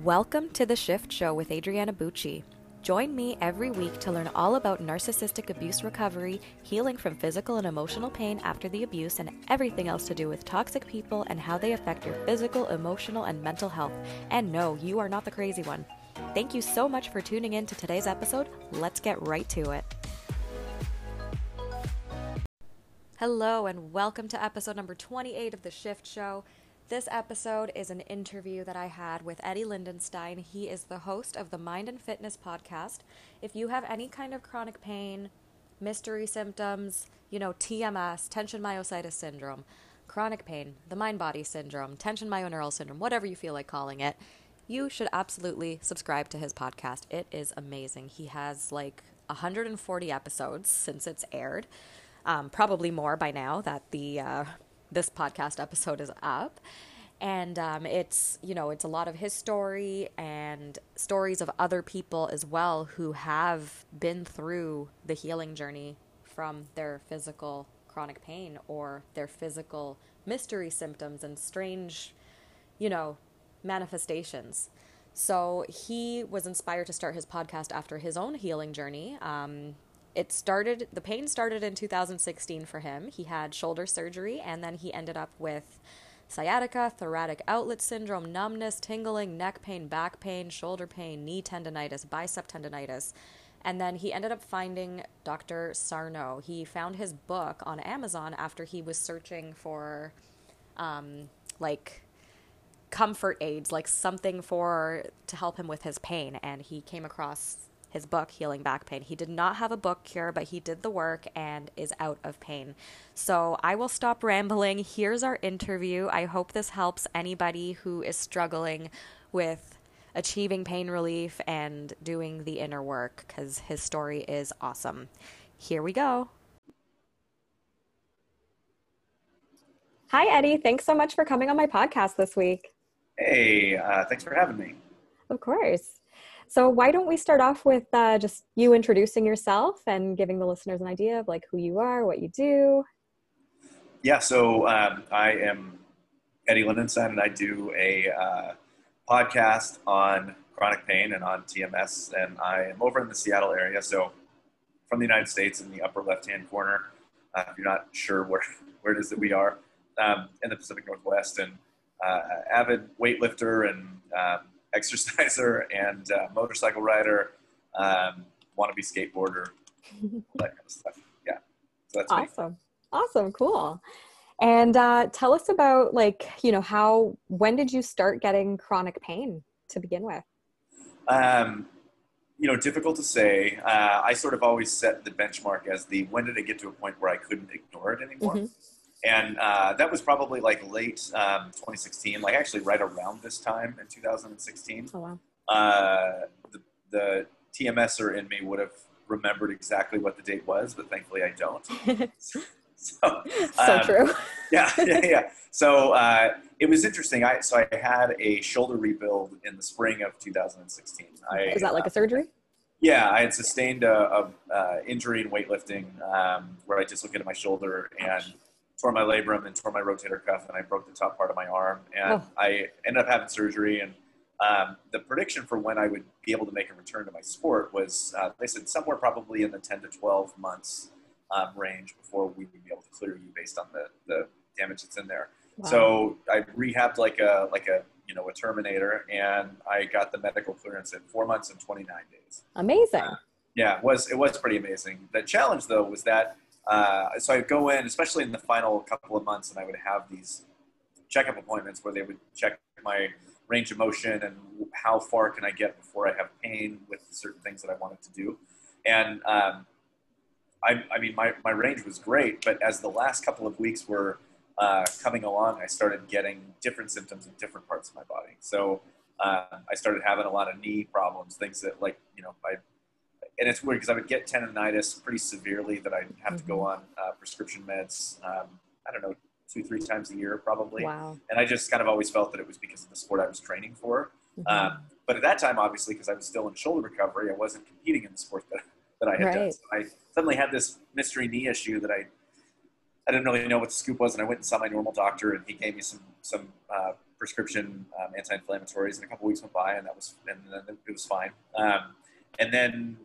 Welcome to The Shift Show with Adriana Bucci. Join me every week to learn all about narcissistic abuse recovery, healing from physical and emotional pain after the abuse, and everything else to do with toxic people and how they affect your physical, emotional, and mental health. And no, you are not the crazy one. Thank you so much for tuning in to today's episode. Let's get right to it. Hello, and welcome to episode number 28 of The Shift Show. This episode is an interview that I had with Eddy Lindenstein. He is the host of the Mind and Fitness podcast. If you have any kind of chronic pain, mystery symptoms, you know, TMS, tension myositis syndrome, chronic pain, the mind body syndrome, tension myoneural syndrome, whatever you feel like calling it, you should absolutely subscribe to his podcast. It is amazing. He has like 140 episodes since it's aired, um, probably more by now that the uh, this podcast episode is up. And um, it's, you know, it's a lot of his story and stories of other people as well who have been through the healing journey from their physical chronic pain or their physical mystery symptoms and strange, you know, manifestations. So he was inspired to start his podcast after his own healing journey. Um, it started the pain started in 2016 for him. He had shoulder surgery and then he ended up with sciatica thoracic outlet syndrome numbness tingling neck pain back pain shoulder pain knee tendonitis bicep tendonitis. And then he ended up finding dr sarno. He found his book on amazon after he was searching for um, like comfort aids like something for to help him with his pain. And he came across his book, Healing Back Pain. He did not have a book cure, but he did the work and is out of pain. So I will stop rambling. Here's our interview. I hope this helps anybody who is struggling with achieving pain relief and doing the inner work because his story is awesome. Here we go. Hi, Eddy. Thanks so much for coming on my podcast this week. Hey, uh, thanks for having me. Of course. So why don't we start off with uh, just you introducing yourself and giving the listeners an idea of like who you are, what you do. Yeah, so um, I am Eddy Lindenstein, and I do a uh, podcast on chronic pain and on TMS, and I am over in the Seattle area. So from the United States, in the upper left-hand corner, uh, if you're not sure where where it is that we are, um, in the Pacific Northwest, and uh, avid weightlifter and um, exerciser and uh, motorcycle rider, um, wannabe skateboarder, that kind of stuff. Yeah. So that's awesome. Me. Awesome. Cool. And uh, tell us about like, you know, how, when did you start getting chronic pain to begin with? Um, you know, difficult to say. Uh, I sort of always set the benchmark as the when did it get to a point where I couldn't ignore it anymore? Mm-hmm and uh, that was probably like late um, 2016, like actually right around this time in 2016. Oh wow! Uh, the, the TMSer in me would have remembered exactly what the date was, but thankfully I don't. so, so um, true. yeah, yeah, yeah. So uh, it was interesting. I so I had a shoulder rebuild in the spring of 2016. I, Is that like a surgery? Yeah, I had sustained a, a uh, injury in weightlifting um, where I dislocated my shoulder and tore my labrum and tore my rotator cuff, and I broke the top part of my arm. And oh. I ended up having surgery. And um, the prediction for when I would be able to make a return to my sport was uh, they said somewhere probably in the 10 to 12 months um, range before we would be able to clear you based on the, the damage that's in there. Wow. So I rehabbed like a like a you know a Terminator, and I got the medical clearance in four months and 29 days. Amazing. Uh, yeah, it was it was pretty amazing. The challenge though was that uh, so I'd go in, especially in the final couple of months, and I would have these checkup appointments where they would check my range of motion and how far can I get before I have pain with certain things that I wanted to do. And um, I, I, mean, my, my range was great, but as the last couple of weeks were uh, coming along, I started getting different symptoms in different parts of my body. So uh, I started having a lot of knee problems, things that like, you know, I and it's weird because I would get tendonitis pretty severely that I'd have mm-hmm. to go mm-hmm. on uh, prescription meds. Um, I don't know, two, three times a year probably. Wow. And I just kind of always felt that it was because of the sport I was training for. Mm-hmm. Um, but at that time, obviously, because I was still in shoulder recovery, I wasn't competing in the sport that, that I had right. done. So I suddenly had this mystery knee issue that I, I didn't really know what the scoop was. And I went and saw my normal doctor and he gave me some, some uh, prescription um, anti-inflammatories, and a couple weeks went by, and that was and then it was fine. Um, and then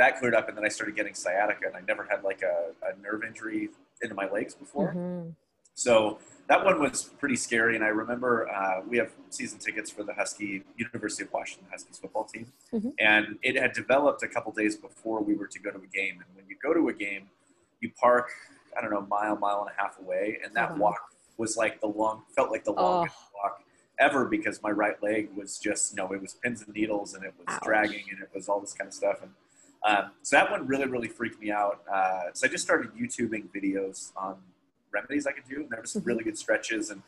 that cleared up, and then I started getting sciatica, and I never had like a, a nerve injury into my legs before. Mhm. So that one was pretty scary. And I remember uh, we have season tickets for the Husky University of Washington Huskies football team, Mhm. and it had developed a couple days before we were to go to a game. And when you go to a game, you park I don't know mile, mile and a half away, and that Oh, wow. walk was like the long felt like the longest walk ever because my right leg was just you no, it was pins and needles, and it was Ouch. dragging, and it was all this kind of stuff, and um, so that one really, really freaked me out. Uh, so I just started YouTubing videos on remedies I could do, and there were some Mhm. really good stretches, and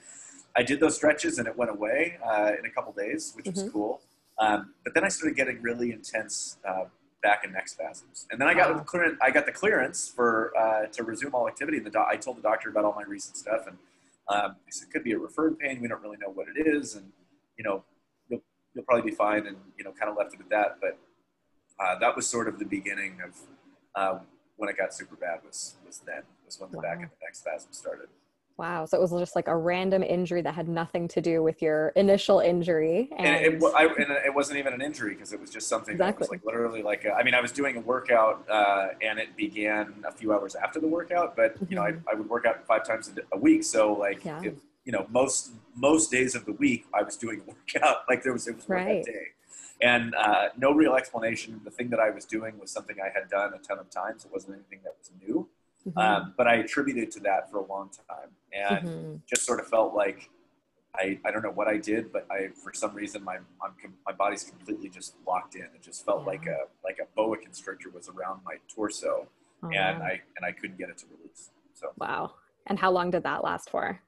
I did those stretches, and it went away uh, in a couple days, which was Mhm. cool. Um, but then I started getting really intense uh, back and neck spasms, and then I got Wow. the clearance. I got the clearance for uh, to resume all activity. And the doc- I told the doctor about all my recent stuff, and um, he said it could be a referred pain. We don't really know what it is, and you know you'll, you'll probably be fine. And you know, kind of left it at that. But uh, that was sort of the beginning of uh, when it got super bad. Was was then was when the back Wow. and the neck spasm started. Wow. So it was just like a random injury that had nothing to do with your initial injury. And, And it, I, and it wasn't even an injury because it was just something that was like literally like a, I mean I was doing a workout uh, and it began a few hours after the workout, but you know I, I would work out five times a week, so like Mm-hmm. Yeah. if, you know most most days of the week I was doing a workout like there was it was Right. day, and uh, no real explanation. The thing that I was doing was something I had done a ton of times. It wasn't anything that was new, Mhm. um, but I attributed to that for a long time and Mhm. just sort of felt like I, I don't know what I did, but I for some reason my I'm, com- my body's completely just locked in. It just felt like a like a boa constrictor was around my torso, Oh, and wow. I and I couldn't get it to release. So wow. And how long did that last for?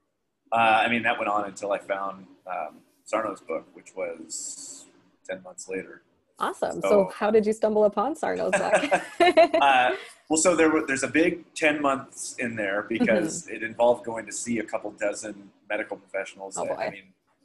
uh, I mean that went on until I found um, Sarno's book, which was ten months later. Awesome. So, So- how did you stumble upon Sarno's book? Uh, well, so there were, there's a big 10 months in there because Mm-hmm. it involved going to see a couple dozen medical professionals. Oh, that- I mean,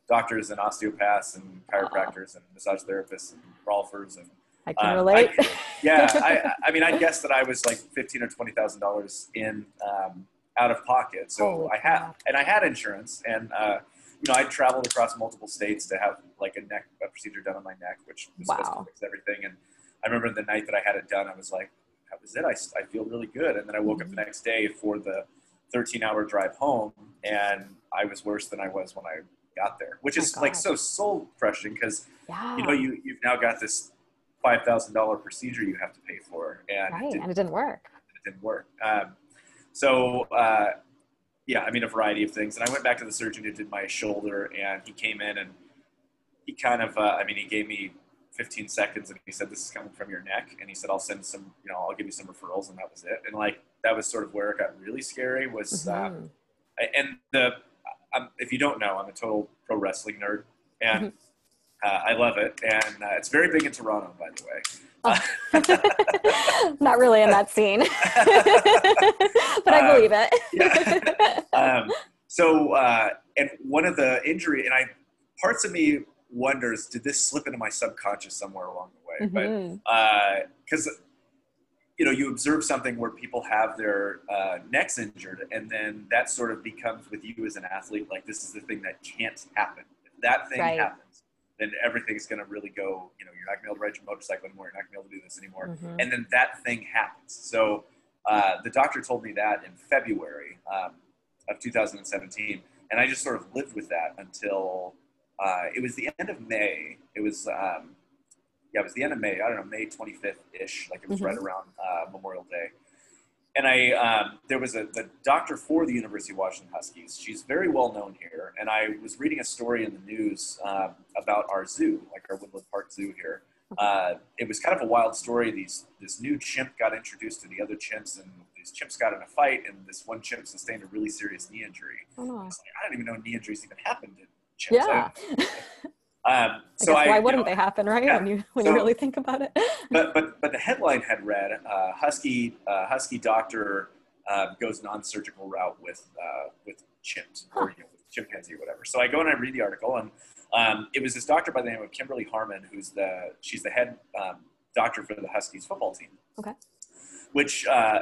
doctors and osteopaths and chiropractors and massage therapists and Rolfers. And I can um, relate. I- yeah, I, I mean, I guess that I was like fifteen or twenty thousand dollars in um, out of pocket. So I had, and I had insurance, and uh, you know, I traveled across multiple states to have like a neck a procedure done on my neck, which was supposed to fix everything. And I remember the night that I had it done, I was like, that was it. I, I feel really good. And then I woke up Mhm. the next day for the 13 hour drive home, and I was worse than I was when I got there, which Oh, is like so soul crushing because yeah. you know you you've now got this five thousand dollar procedure you have to pay for, and right. it, didn't, And it didn't work. it didn't work. Um, so uh, yeah, I mean a variety of things. And I went back to the surgeon who did my shoulder, and he came in and he kind of, uh, I mean, he gave me 15 seconds, and he said, "This is coming from your neck," and he said, "I'll send some, you know, I'll give you some referrals," and that was it. And like that was sort of where it got really scary. Was um, Mhm. I- and the I'm, if you don't know, I'm a total pro wrestling nerd, and Mm-hmm. uh, I love it. And uh, it's very big in Toronto, by the way. Oh. Not really in that scene, but I Uh, believe it. yeah. um, so, uh, and one of the injury, and I, parts of me wonders, did this slip into my subconscious somewhere along the way? Mhm. But because you know, you observe something where people have their uh, necks injured, and then that sort of becomes with you as an athlete, like this is the thing that can't happen. If that thing Right. happens, then everything's going to really go. You know, you're not going to be able to ride your motorcycle anymore. You're not going to be able to do this anymore Mhm. and then that thing happens. So uh, the doctor told me that in February um, of 2017, and I just sort of lived with that until uh, it was the end of May. It was um, yeah, it was the end of May. I don't know, May 25th ish. Like it was Mhm. right around uh, Memorial Day. And I, um, there was a the doctor for the University of Washington Huskies. She's very well known here, and I was reading a story in the news um, about our zoo, like our Woodland Park Zoo here. Uh, it was kind of a wild story. These this new chimp got introduced to the other chimps, and these chimps got in a fight, and this one chimp sustained a really serious knee injury. Oh. I like, I don't even know knee injuries even happened in. Yeah. Um, I so guess I, why wouldn't know, they happen, right? yeah. When you when So- you really think about it. but but but the headline had read uh, Husky uh, Husky doctor uh, goes non-surgical route with uh, with chimps or you know, with chimpanzee or whatever. So I go and I read the article, and um, it was this doctor by the name of Kimberly Harmon, who's the she's the head um, doctor for the Huskies football team. Okay. Which uh,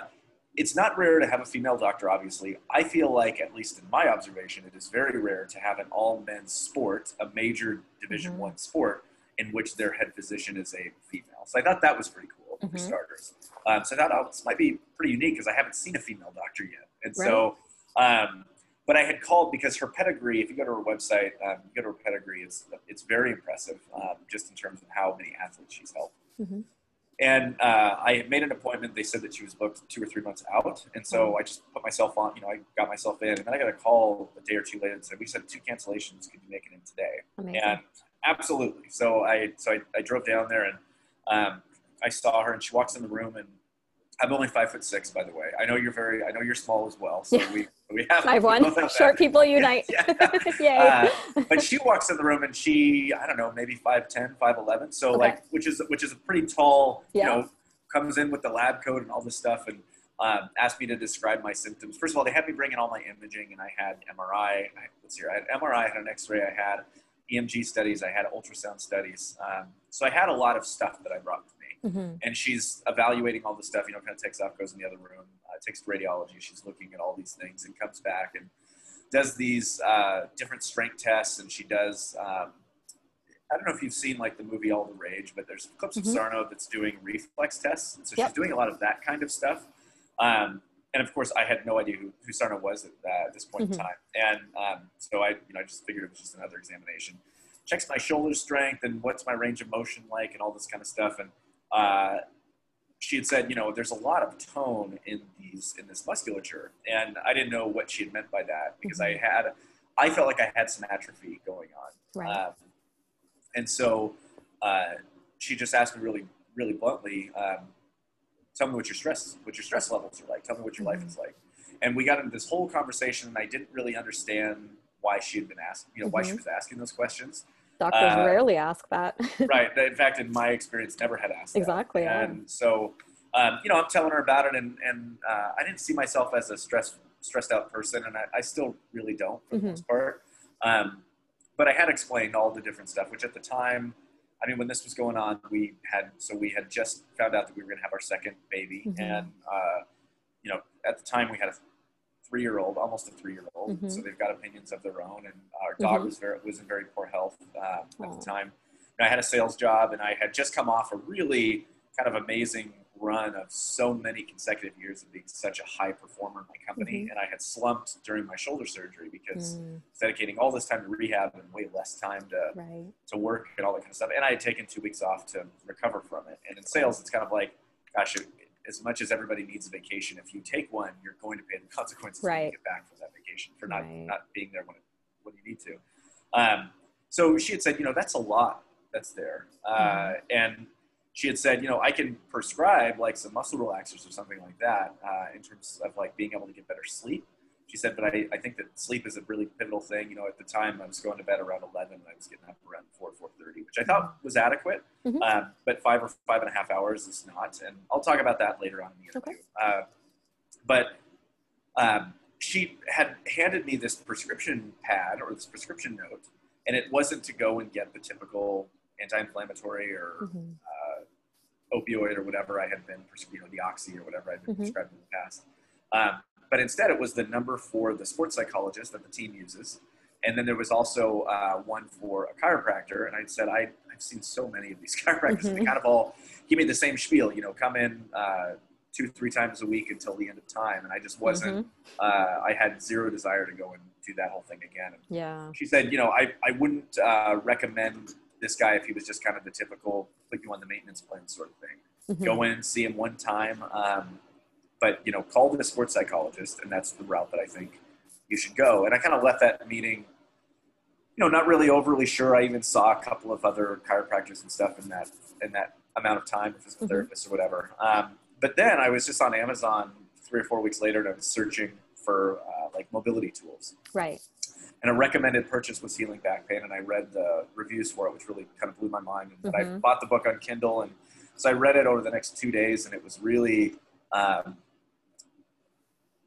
it's not rare to have a female doctor, obviously. I feel like, at least in my observation, it is very rare to have an all men's sport, a major Division Mhm. One sport, in which their head physician is a female. So I thought that was pretty cool for Mhm. starters. Um, so I thought, oh, this might be pretty unique because I haven't seen a female doctor yet. And so, um, but I had called because her pedigree, if you go to her website, um, you go to her pedigree, it's, it's very impressive um, just in terms of how many athletes she's helped. Mhm. And uh, I had made an appointment. They said that she was booked two or three months out, and so I just put myself on. You know, I got myself in, and then I got a call a day or two later and said, "We said two cancellations. Could you make it in today?" Amazing. And absolutely. So I so I, I drove down there and um, I saw her, and she walks in the room, and I'm only five foot six, by the way. I know you're very. I know you're small as well. So we we have one. have Short that. people unite. Yeah. Uh, but she walks in the room and she i don't know maybe 5'10 5'11 so Okay. like which is which is a pretty tall Yeah. you know comes in with the lab coat and all this stuff and um, asked me to describe my symptoms first of all they had me bring in all my imaging and i had mri I, let's see here, i had mri i had an x-ray i had emg studies i had ultrasound studies um, so i had a lot of stuff that i brought with me Mhm. and she's evaluating all the stuff, you know, kind of takes off, goes in the other room, takes radiology. She's looking at all these things and comes back and does these uh, different strength tests. And she does, um, I don't know if you've seen like the movie All the Rage, but there's clips Mhm. of Sarno that's doing reflex tests. And so Yep. she's doing a lot of that kind of stuff. Um, and of course, I had no idea who, who Sarno was at, uh, at this point Mhm. in time. And um, so I, you know, I just figured it was just another examination. Checks my shoulder strength and what's my range of motion like and all this kind of stuff. And uh, she had said, you know, there's a lot of tone in these in this musculature, and I didn't know what she had meant by that because I had, I felt like I had some atrophy going on, Right. um, and so uh, she just asked me really, really bluntly, um, tell me what your stress, what your stress levels are like. Tell me what your life Mhm. is like, and we got into this whole conversation, and I didn't really understand why she had been asked, you know, why she Mhm. was asking those questions. Doctors uh, rarely ask that. right. In fact, in my experience, never had asked that. Exactly, yeah. And so, um, you know, I'm telling her about it, and and uh, I didn't see myself as a stress stressed out person, and I, I still really don't for Mhm. the most part. Um, but I had explained all the different stuff, which at the time, I mean, when this was going on, we had so we had just found out that we were going to have our second baby, Mhm. and uh, you know, at the time we had a three year old, almost a three year old, Mhm. so they've got opinions of their own, and our dog Mhm. was very was in very poor health uh, at the time. And I had a sales job, and I had just come off a really kind of amazing run of so many consecutive years of being such a high performer in my company, Mhm. and I had slumped during my shoulder surgery because Mm, dedicating all this time to rehab and way less time to, right. to work and all that kind of stuff. And I had taken two weeks off to recover from it. And in sales, it's kind of like, gosh, it, as much as everybody needs a vacation, if you take one, you're going to pay the consequences when you get back from that vacation for not, Right. not being there when, when you need to. Um, so she had said, you know, that's a lot that's there. Uh, Mm-hmm. And she had said, you know, I can prescribe like some muscle relaxers or something like that uh, in terms of like being able to get better sleep. She said, but I, I think that sleep is a really pivotal thing. You know, at the time I was going to bed around 11 and I was getting up around 4, 4.30, which I thought was adequate. Mhm. Um, but five or five and a half hours is not. And I'll talk about that later on in the interview. Uh, but um, she had handed me this prescription pad or this prescription note, and it wasn't to go and get the typical anti-inflammatory or Mhm. uh, opioid or whatever I had been, pres- you know, the oxy or whatever I'd been Mhm. prescribed in the past. Um, but instead, it was the number for the sports psychologist that the team uses, and then there was also uh, one for a chiropractor. And I said, I, I've seen so many of these chiropractors. They Mhm. kind of all give me the same spiel, you know, come in uh, two, three times a week until the end of time, and I just wasn't. Mm-hmm. Uh, I had zero desire to go and do that whole thing again. And Yeah. she said, you know, I, I wouldn't uh, recommend this guy if he was just kind of the typical put you on the maintenance plan sort of thing. Mhm. Go in, see him one time, um, but you know, call the sports psychologist, and that's the route that I think you should go. And I kind of left that meeting, you know, not really overly sure. I even saw a couple of other chiropractors and stuff in that in that amount of time, physical Mhm. therapists or whatever. Um, but then I was just on Amazon three or four weeks later, and I was searching for uh, like mobility tools Right. and a recommended purchase was Healing Back Pain, and I read the reviews for it, which really kind of blew my mind. And I Mhm. bought the book on Kindle, and so I read it over the next two days, and it was really. Um,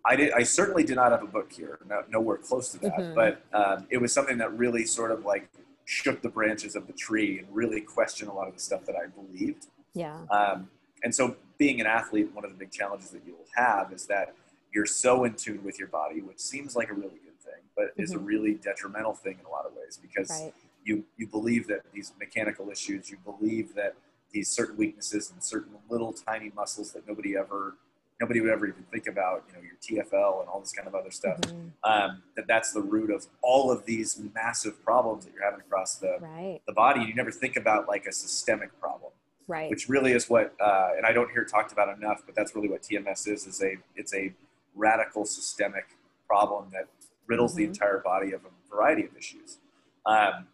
I did. I certainly did not have a book cure, no, nowhere close to that. Mhm. But um, it was something that really sort of like shook the branches of the tree and really questioned a lot of the stuff that I believed. Yeah. Um, and so being an athlete, one of the big challenges that you'll have is that you're so in tune with your body, which seems like a really good thing, but mm-hmm. is a mm-hmm. really detrimental thing in a lot of ways because right. you you believe that these mechanical issues, you believe that these certain weaknesses and certain little tiny muscles that nobody ever nobody would ever even think about, you know, your TFL and all this kind of other stuff. Mm-hmm. Um, that that's the root of all of these massive problems that you're having across the right. the body. You never think about like a systemic problem, right? Which really is what, uh, and I don't hear it talked about enough, but that's really what TMS is. Is a it's a radical systemic problem that riddles mm-hmm. the entire body of a variety of issues. Um,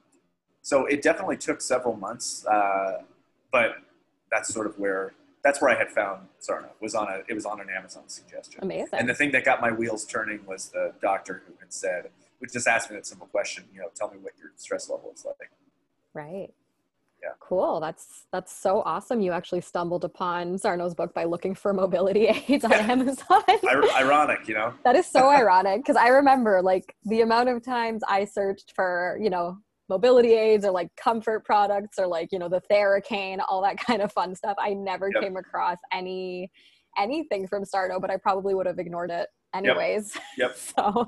so it definitely took several months, uh, but that's sort of where that's where I had found Sarno was on a it was on an Amazon suggestion. Amazing. And the thing that got my wheels turning was the doctor who had said, which just asked me that simple question, you know, tell me what your stress level is like. Right. Yeah. Cool. That's that's so awesome. You actually stumbled upon Sarno's book by looking for mobility aids on Amazon. ironic, you know. that is so ironic because I remember like the amount of times I searched for, you know, mobility aids or like comfort products or like, you know, the Theracane, all that kind of fun stuff. I never yep. came across any anything from Sarno, but I probably would have ignored it anyways. Yep. yep. so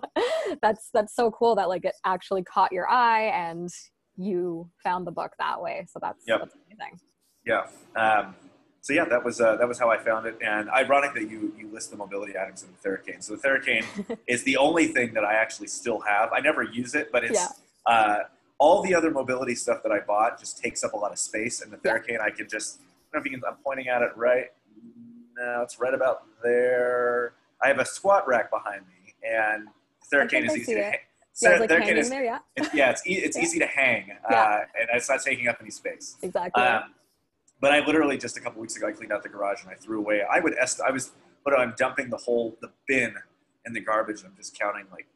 that's that's so cool that like it actually caught your eye and you found the book that way. So that's, yep. that's amazing. Yeah. Um, so yeah, that was uh, that was how I found it. And ironic that you you list the mobility items in the Theracane. So the Theracane is the only thing that I actually still have. I never use it, but it's yeah. uh, all the other mobility stuff that I bought just takes up a lot of space. And the Theracane. I can just I don't know if you can. I'm pointing at it right now. It's right about there. I have a squat rack behind me, and Theracane is easy to so yeah, like hanging is, there, yeah. It's, yeah, it's, e- it's yeah. easy to hang, uh, yeah. and it's not taking up any space. Exactly. Um, but I literally just a couple weeks ago I cleaned out the garage and I threw away. I would est- I was, but I'm dumping the whole the bin in the garbage. and I'm just counting like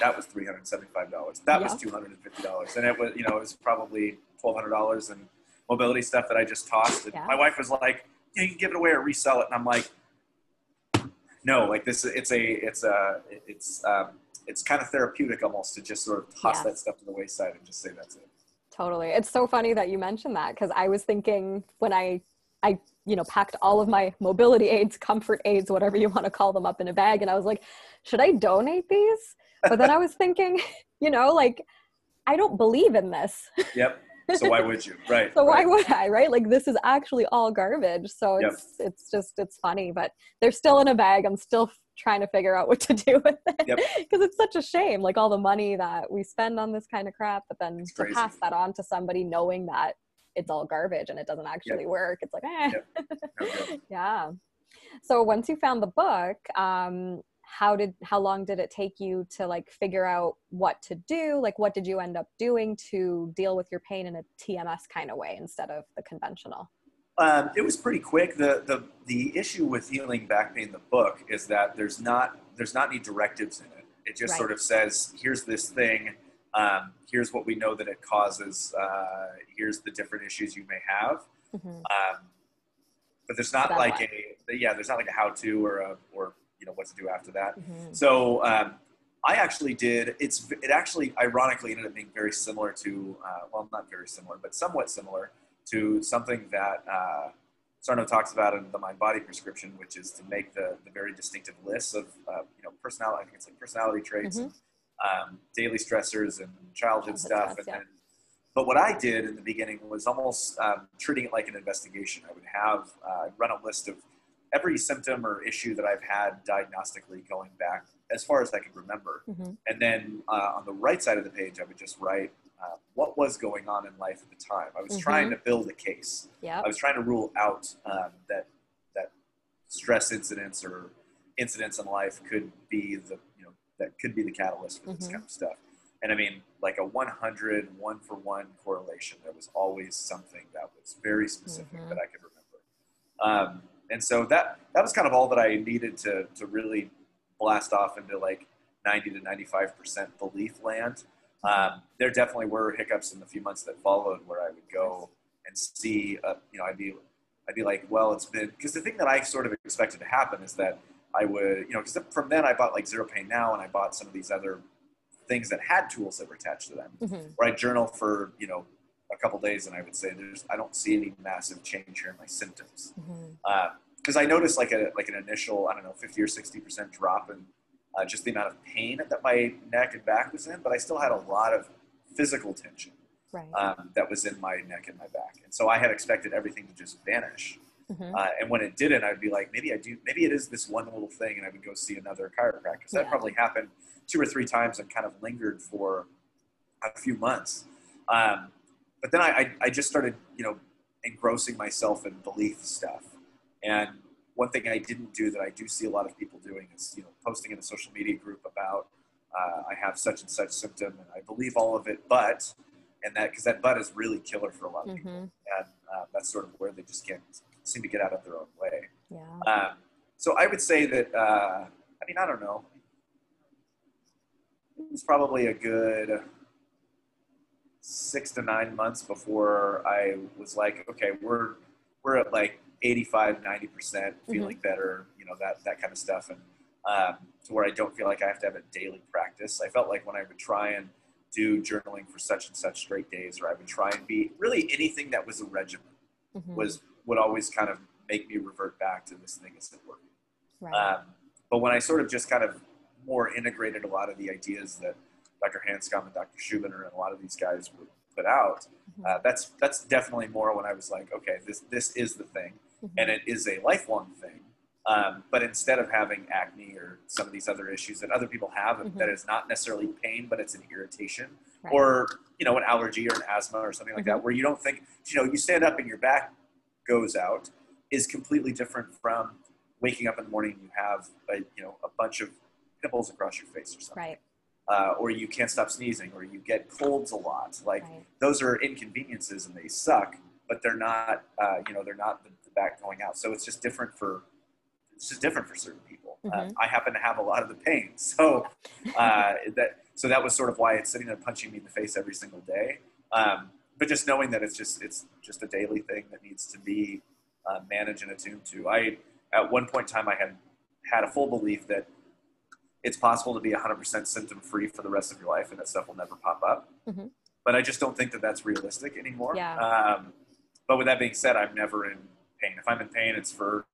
that was three hundred seventy five dollars. That was two hundred and fifty dollars, and it was you know it was probably twelve hundred dollars in mobility stuff that I just tossed. And my wife was like, "Yeah, you can give it away or resell it," and I'm like, "No, like this. It's a it's a it's." Um, it's kind of therapeutic almost to just sort of toss yes. that stuff to the wayside and just say that's it. Totally. It's so funny that you mentioned that because I was thinking when I I you know packed all of my mobility aids, comfort aids, whatever you want to call them up in a bag and I was like, should I donate these? But then I was thinking, you know, like I don't believe in this. Yep. So why would you? Right. so right. why would I? Right? Like this is actually all garbage. So it's yep. it's just it's funny, but they're still in a bag. I'm still trying to figure out what to do with it because yep. it's such a shame like all the money that we spend on this kind of crap but then to pass that on to somebody knowing that it's all garbage and it doesn't actually yep. work it's like eh. Yeah so once you found the book um how did how long did it take you to like figure out what to do like what did you end up doing to deal with your pain in a tms kind of way instead of the conventional um, it was pretty quick. The, the the issue with healing back pain, the book, is that there's not there's not any directives in it. It just right. sort of says, here's this thing. Um, here's what we know that it causes. Uh, here's the different issues you may have. Mm-hmm. Um, but there's not like a yeah, there's not like a how to or a or you know what to do after that. Mm-hmm. So um, I actually did. It's it actually ironically ended up being very similar to uh, well, not very similar, but somewhat similar to something that uh, Sarno talks about in the mind body prescription, which is to make the, the very distinctive lists of uh, you know personality. I think it's like personality traits, mm-hmm. and, um, daily stressors, and childhood, stuff. And, yeah. and, but what I did in the beginning was almost um, treating it like an investigation. I would have uh, run a list of every symptom or issue that I've had diagnostically going back as far as I could remember, mm-hmm. and then uh, on the right side of the page, I would just write uh, what was going on in life at the time. I was mm-hmm. trying to build a case. Yep. I was trying to rule out um, that that stress incidents or incidents in life could be the you know that could be the catalyst for mm-hmm. this kind of stuff. And I mean, like a 100 one for one correlation. There was always something that was very specific mm-hmm. that I could remember. Um, and so that that was kind of all that I needed to to really blast off into like 90 to 95 percent belief land. Um, there definitely were hiccups in the few months that followed where I would go and see, uh, you know, I'd be, I'd be like, well, it's been, because the thing that I sort of expected to happen is that I would, you know, because from then I bought like Zero Pain Now and I bought some of these other things that had tools that were attached to them, mm-hmm. where I journal for, you know, a couple days and I would say, there's, I don't see any massive change here in my symptoms. Mm-hmm. Uh, because I noticed like a like an initial I don't know 50 or 60 percent drop in uh, just the amount of pain that my neck and back was in, but I still had a lot of physical tension Right. um, that was in my neck and my back, and so I had expected everything to just vanish. Mhm. Uh, and when it didn't, I'd be like, maybe I do, maybe it is this one little thing, and I would go see another chiropractor. So that probably happened two or three times and kind of lingered for a few months. Um, but then I, I, I just started, you know, engrossing myself in belief stuff. And one thing I didn't do that I do see a lot of people doing is, you know, posting in a social media group about uh, I have such and such symptom and I believe all of it, but, and that because that but is really killer for a lot of people, Mhm. and uh, that's sort of where they just can't seem to get out of their own way. Yeah. Um, so I would say that, uh, I mean, I don't know. It's probably a good six to nine months before I was like, okay, we're, we're at like 85, 90% feeling better, you know, that, that kind of stuff. And um, to where I don't feel like I have to have a daily practice. I felt like when I would try and do journaling for such and such straight days, or I would try and be really anything that was a regimen Mhm. was would always kind of make me revert back to this thing isn't working. right. Um, but when I sort of just kind of more integrated a lot of the ideas that Dr. Hanscom and Dr. Schubiner and a lot of these guys would put out, Mhm. uh, that's that's definitely more when I was like, okay, this this is the thing, Mhm. and it is a lifelong thing. Um, but instead of having acne or some of these other issues that other people have, Mhm. that is not necessarily pain, but it's an irritation Right. or you know an allergy or an asthma or something like that, where you don't think you know you stand up and your back goes out, is completely different from waking up in the morning and you have a, you know a bunch of pimples across your face or something, right. Uh, or you can't stop sneezing, or you get colds a lot. Like right. those are inconveniences and they suck, but they're not uh, you know they're not the, the back going out. So it's just different for it's just different for certain people. Uh, Mhm. I happen to have a lot of the pain, so uh, that so that was sort of why it's sitting there punching me in the face every single day. Um, but just knowing that it's just it's just a daily thing that needs to be uh, managed and attuned to. I at one point in time I had had a full belief that it's possible to be 100% symptom free for the rest of your life and that stuff will never pop up. Mhm. But I just don't think that that's realistic anymore. Yeah. Um, but with that being said, I'm never in pain. If I'm in pain, it's for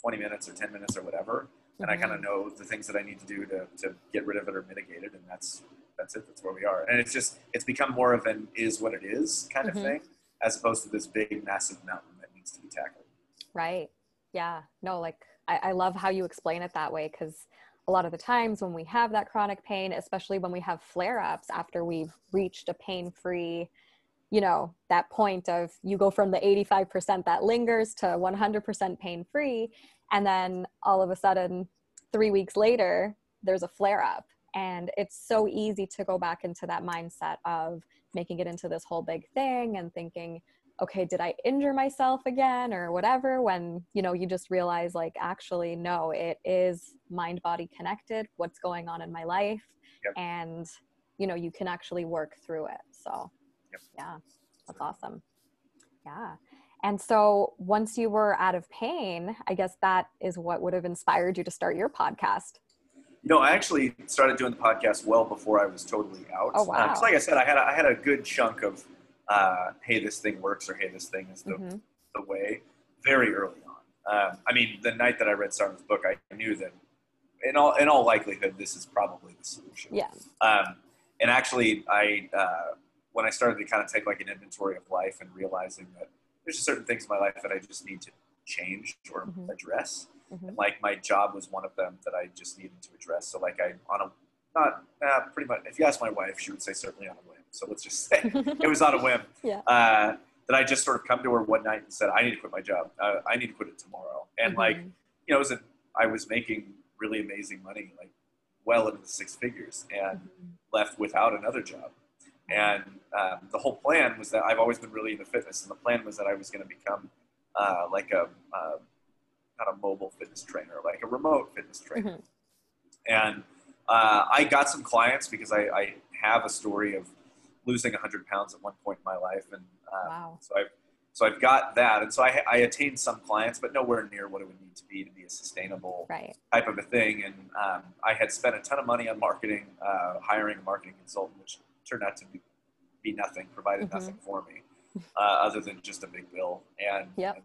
20 minutes or 10 minutes or whatever. And I Mhm. kind of know the things that I need to do to, to get rid of it or mitigate it. And that's, that's it. That's where we are. And it's just, it's become more of an is what it is kind of Mhm. thing, as opposed to this big, massive mountain that needs to be tackled. Right. Yeah. No, like I, I love how you explain it that way because a lot of the times when we have that chronic pain, especially when we have flare ups after we've reached a pain free, you know, that point of you go from the 85% that lingers to 100% pain free. And then all of a sudden, three weeks later, there's a flare up. And it's so easy to go back into that mindset of making it into this whole big thing and thinking, okay did i injure myself again or whatever when you know you just realize like actually no it is mind body connected what's going on in my life Yep. and you know you can actually work through it so Yep. yeah that's awesome yeah and so once you were out of pain i guess that is what would have inspired you to start your podcast You know, I actually started doing the podcast well before I was totally out. Oh, uh, wow. Because, like I said, I had a, I had a good chunk of, uh, hey, this thing works, or hey, this thing is the, Mhm. the way, very early on. Um, I mean, the night that I read Sarno's book, I knew that, in all in all likelihood, this is probably the solution. yeah Um, and actually, I uh, when I started to kind of take like an inventory of life and realizing that there's just certain things in my life that I just need to change or Mhm. address. Mhm. And like my job was one of them that I just needed to address. So like I on a not uh, pretty much. If you ask my wife, she would say certainly on a whim. So let's just say it was on a whim. Yeah. Uh, that I just sort of come to her one night and said, I need to quit my job. Uh, I need to quit it tomorrow. And like Mhm. you know, it was a, I was making really amazing money, like well into the six figures, and Mhm. left without another job. And um, the whole plan was that I've always been really into fitness, and the plan was that I was going to become uh, like a uh, not a mobile fitness trainer, like a remote fitness trainer. Mhm. And uh, I got some clients because I, I have a story of losing 100 pounds at one point in my life, and um, Wow. so I've so I've got that, and so I, I attained some clients, but nowhere near what it would need to be to be a sustainable right type of a thing. And um, I had spent a ton of money on marketing, uh, hiring a marketing consultant, which turned out to be, be nothing, provided Mhm. nothing for me. uh, other than just a big bill. And, Yep. and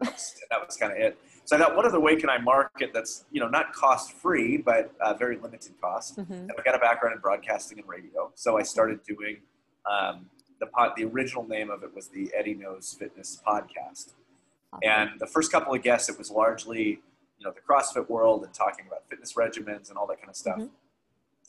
that was kind of it. So I thought, what other way can I market that's you know not cost free but uh, very limited cost? Mhm. And I've got a background in broadcasting and radio, so I started doing um, the pod. The original name of it was the Eddy Knows Fitness Podcast. Awesome. And the first couple of guests, it was largely, you know, the CrossFit world and talking about fitness regimens and all that kind of stuff. Mhm.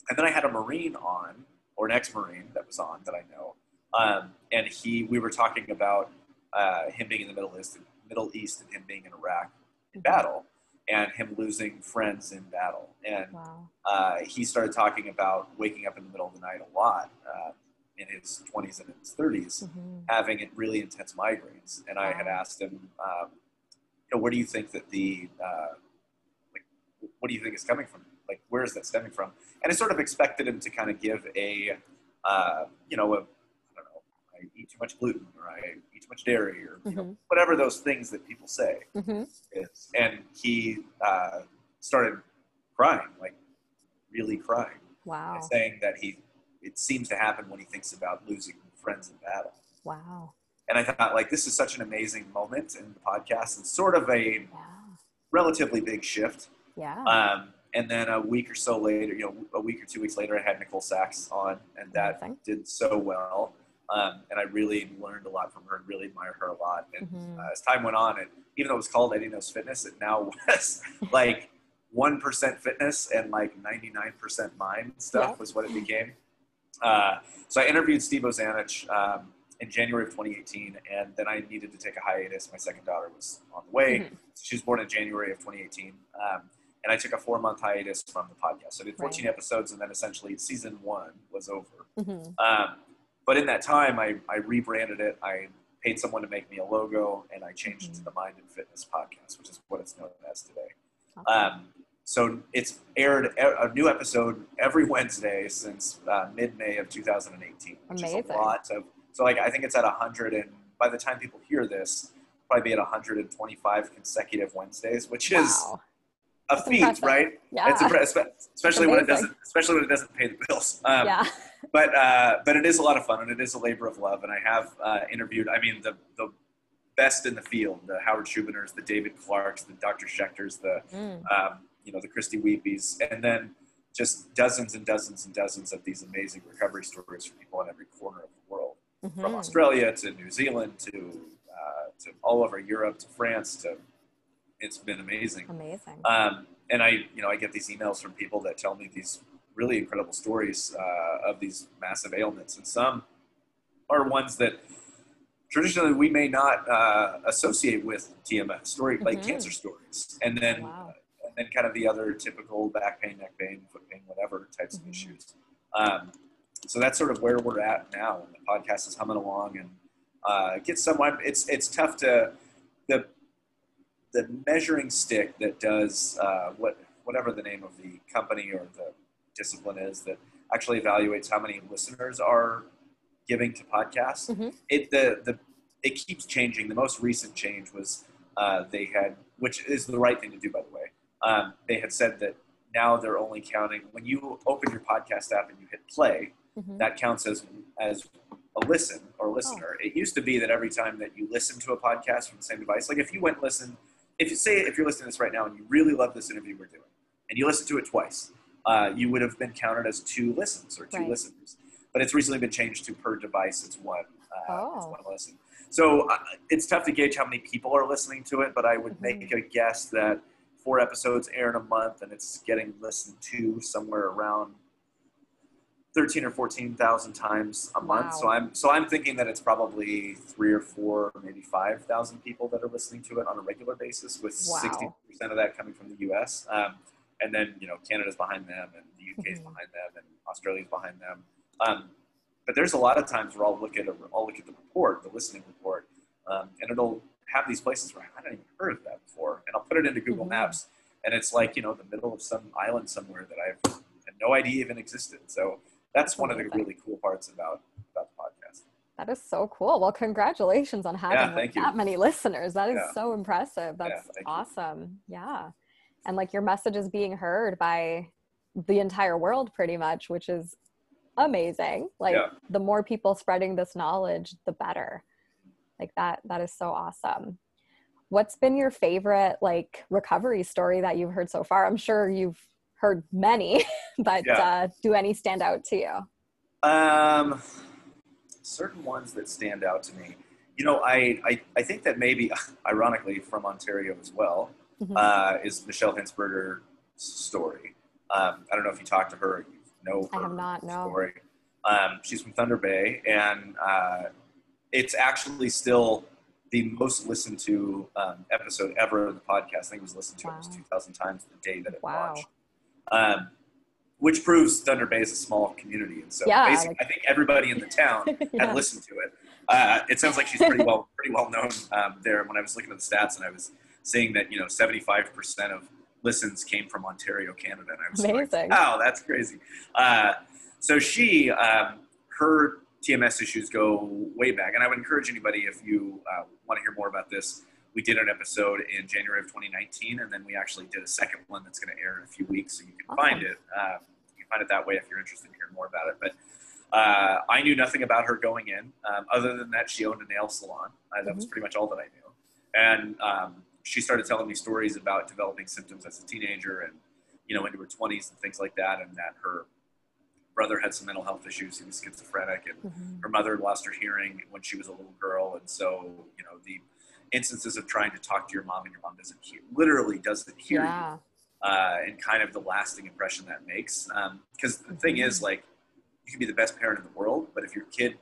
And then I had a Marine on, or an ex-Marine that was on that I know, um, and he, we were talking about uh, him being in the Middle East, Middle East, and him being in Iraq in Mhm. battle, and him losing friends in battle. And Wow. uh, he started talking about waking up in the middle of the night a lot uh, in his 20s and his 30s Mhm. having really intense migraines, and I had asked him, um, you know, where do you think that the, uh, like, what do you think is coming from? Like, where is that stemming from? And I sort of expected him to kind of give a, uh, you know, a, I don't know, I eat too much gluten, or I eat too much dairy, or you know, Mhm. whatever those things that people say Mhm. is. And he uh, started crying, like really crying Wow. saying that he it seems to happen when he thinks about losing friends in battle. Wow. And I thought like this is such an amazing moment in the podcast and sort of a Yeah. relatively big shift. Yeah. Um, and then a week or so later, you know, a week or two weeks later, I had Nicole Sachs on, and that Amazing. did so well. Um, and I really learned a lot from her and really admire her a lot. And Mhm. uh, as time went on, and even though it was called Eddy Knows Fitness, it now was like one percent fitness and like ninety nine percent mind stuff Yeah. was what it became. Uh, so I interviewed Steve Ozanich um, in January of 2018, and then I needed to take a hiatus. My second daughter was on the way. Mhm. She was born in January of 2018. Um, and I took a four month hiatus from the podcast. So I did 14 episodes, and then essentially season one was over. Mhm. Um, but in that time, I, I rebranded it. I paid someone to make me a logo, and I changed it to Mhm. the Mind and Fitness Podcast, which is what it's known as today. Awesome. Um, so it's aired a new episode every Wednesday since uh, mid May of 2018, which is Amazing. a lot of. So like I think it's at 100, and by the time people hear this, probably be at 125 consecutive Wednesdays, which is a That's feat, impressive. right? Yeah. It's impressive, especially when it doesn't, especially when it doesn't pay the bills. Um, yeah. but uh, but it is a lot of fun and it is a labor of love. And I have uh, interviewed, I mean, the the best in the field, the Howard Schubiners, the David Clarks, the Dr. Schechters, the Mm. um, you know the Christie Uipis, and then just dozens and dozens and dozens of these amazing recovery stories from people in every corner of the world, from Mhm. Australia to New Zealand to uh, to all over Europe to France to. It's been amazing. Amazing. Um, and I, you know, I get these emails from people that tell me these really incredible stories uh, of these massive ailments, and some are ones that traditionally we may not uh, associate with TMS story, like Mhm. cancer stories, and then Wow. And then kind of the other typical back pain, neck pain, foot pain, whatever types of Mhm. issues. Um, so that's sort of where we're at now, and the podcast is humming along, and uh, it gets somewhat. It's it's tough to the the measuring stick that does uh, what whatever the name of the company or the discipline is that actually evaluates how many listeners are giving to podcasts. Mhm. It the the it keeps changing. The most recent change was uh, they had, which is the right thing to do, by the way. Um, they had said that now they're only counting when you open your podcast app and you hit play. Mhm. That counts as as a listen or listener. It used to be that every time that you listen to a podcast from the same device, like if you went listen, if you say if you're listening to this right now and you really love this interview we're doing, and you listen to it twice, uh, you would have been counted as two listens or two Right. listeners. But it's recently been changed to per device. It's one. Uh, it's Oh. one listen. So uh, it's tough to gauge how many people are listening to it, but I would Mhm. make a guess that four episodes air in a month and it's getting listened to somewhere around 13 or 14,000 times a month. So I'm so I'm thinking that it's probably 3 or 4 maybe 5,000 people that are listening to it on a regular basis with Wow. 60% of that coming from the US. Um, and then, you know, Canada's behind them and the UK's Mhm. behind them and Australia's behind them. Um, but there's a lot of times where I'll look at a, I'll look at the report, the listening report, um, and it'll have these places where I hadn't even heard of that before, and I'll put it into Google Mhm. Maps, and it's like you know the middle of some island somewhere that I've had no idea even existed. So that's one of the really cool parts about about the podcast. That is so cool. Well, congratulations on having like, thank you. that many listeners. That is Yeah. so impressive. Yeah, That's you. awesome. Yeah. And like your message is being heard by the entire world pretty much, which is amazing. Like Yeah. the more people spreading this knowledge, the better. Like that that is so awesome. What's been your favorite like recovery story that you've heard so far? I'm sure you've heard many but yeah. uh, do any stand out to you? Um certain ones that stand out to me. You know i i, I think that maybe ironically from ontario as well mm-hmm. uh, is michelle hinsberger's story. Um, i don't know if you talked to her. You know her i have not no. story. Um, she's from thunder bay and uh, it's actually still the most listened to um, episode ever in the podcast. I think it was listened to wow. almost 2,000 times the day that it wow. launched. Um, which proves Thunder Bay is a small community, and so yeah, basically, like, I think everybody in the town yeah. had listened to it. Uh, it sounds like she's pretty well pretty well known um, there. When I was looking at the stats, and I was seeing that you know 75 percent of listens came from Ontario, Canada, and I was Amazing. like, "Wow, that's crazy." Uh, so she, um, her TMS issues go way back. And I would encourage anybody, if you uh, want to hear more about this, we did an episode in January of 2019, and then we actually did a second one that's going to air in a few weeks, so you can awesome. find it. Uh, you can find it that way if you're interested in hearing more about it. But uh, I knew nothing about her going in, um, other than that she owned a nail salon. Uh, that mm-hmm. was pretty much all that I knew. And um, she started telling me stories about developing symptoms as a teenager and, you know, into her 20s and things like that, and that her brother had some mental health issues. He was schizophrenic, and mm-hmm. her mother lost her hearing when she was a little girl. And so, you know, the instances of trying to talk to your mom and your mom doesn't hear, literally doesn't hear yeah. you, uh, and kind of the lasting impression that makes. Because um, the mm-hmm. thing is, like, you can be the best parent in the world, but if your kid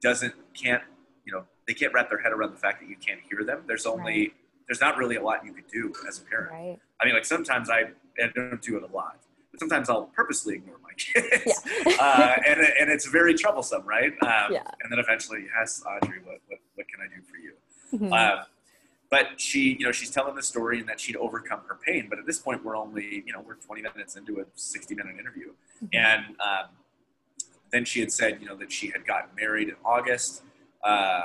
doesn't, can't, you know, they can't wrap their head around the fact that you can't hear them, there's only, right. there's not really a lot you could do as a parent. Right. I mean, like, sometimes I, I don't do it a lot sometimes I'll purposely ignore my kids. Yeah. uh, and, and it's very troublesome, right? Um, yeah. And then eventually, yes, Audrey, what, what, what can I do for you? Mm-hmm. Uh, but she, you know, she's telling the story and that she'd overcome her pain. But at this point, we're only, you know, we're 20 minutes into a 60 minute interview. Mm-hmm. And um, then she had said, you know, that she had gotten married in August. Uh,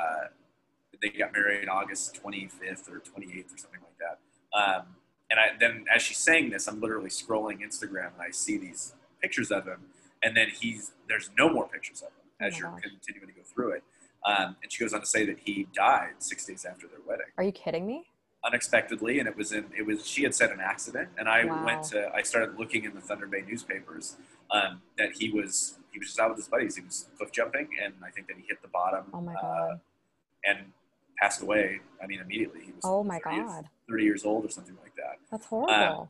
they got married August 25th or 28th or something like that. Um, and I then as she's saying this, I'm literally scrolling Instagram and I see these pictures of him, and then he's there's no more pictures of him oh as oh you're gosh. continuing to go through it. Um, and she goes on to say that he died six days after their wedding. Are you kidding me? Unexpectedly, and it was in it was she had said an accident, and I wow. went to I started looking in the Thunder Bay newspapers um, that he was he was just out with his buddies. He was cliff jumping, and I think that he hit the bottom. Oh my uh, god! Uh, and passed away. I mean, immediately. He was oh my god, thirty years old or something like that. That's horrible. Uh,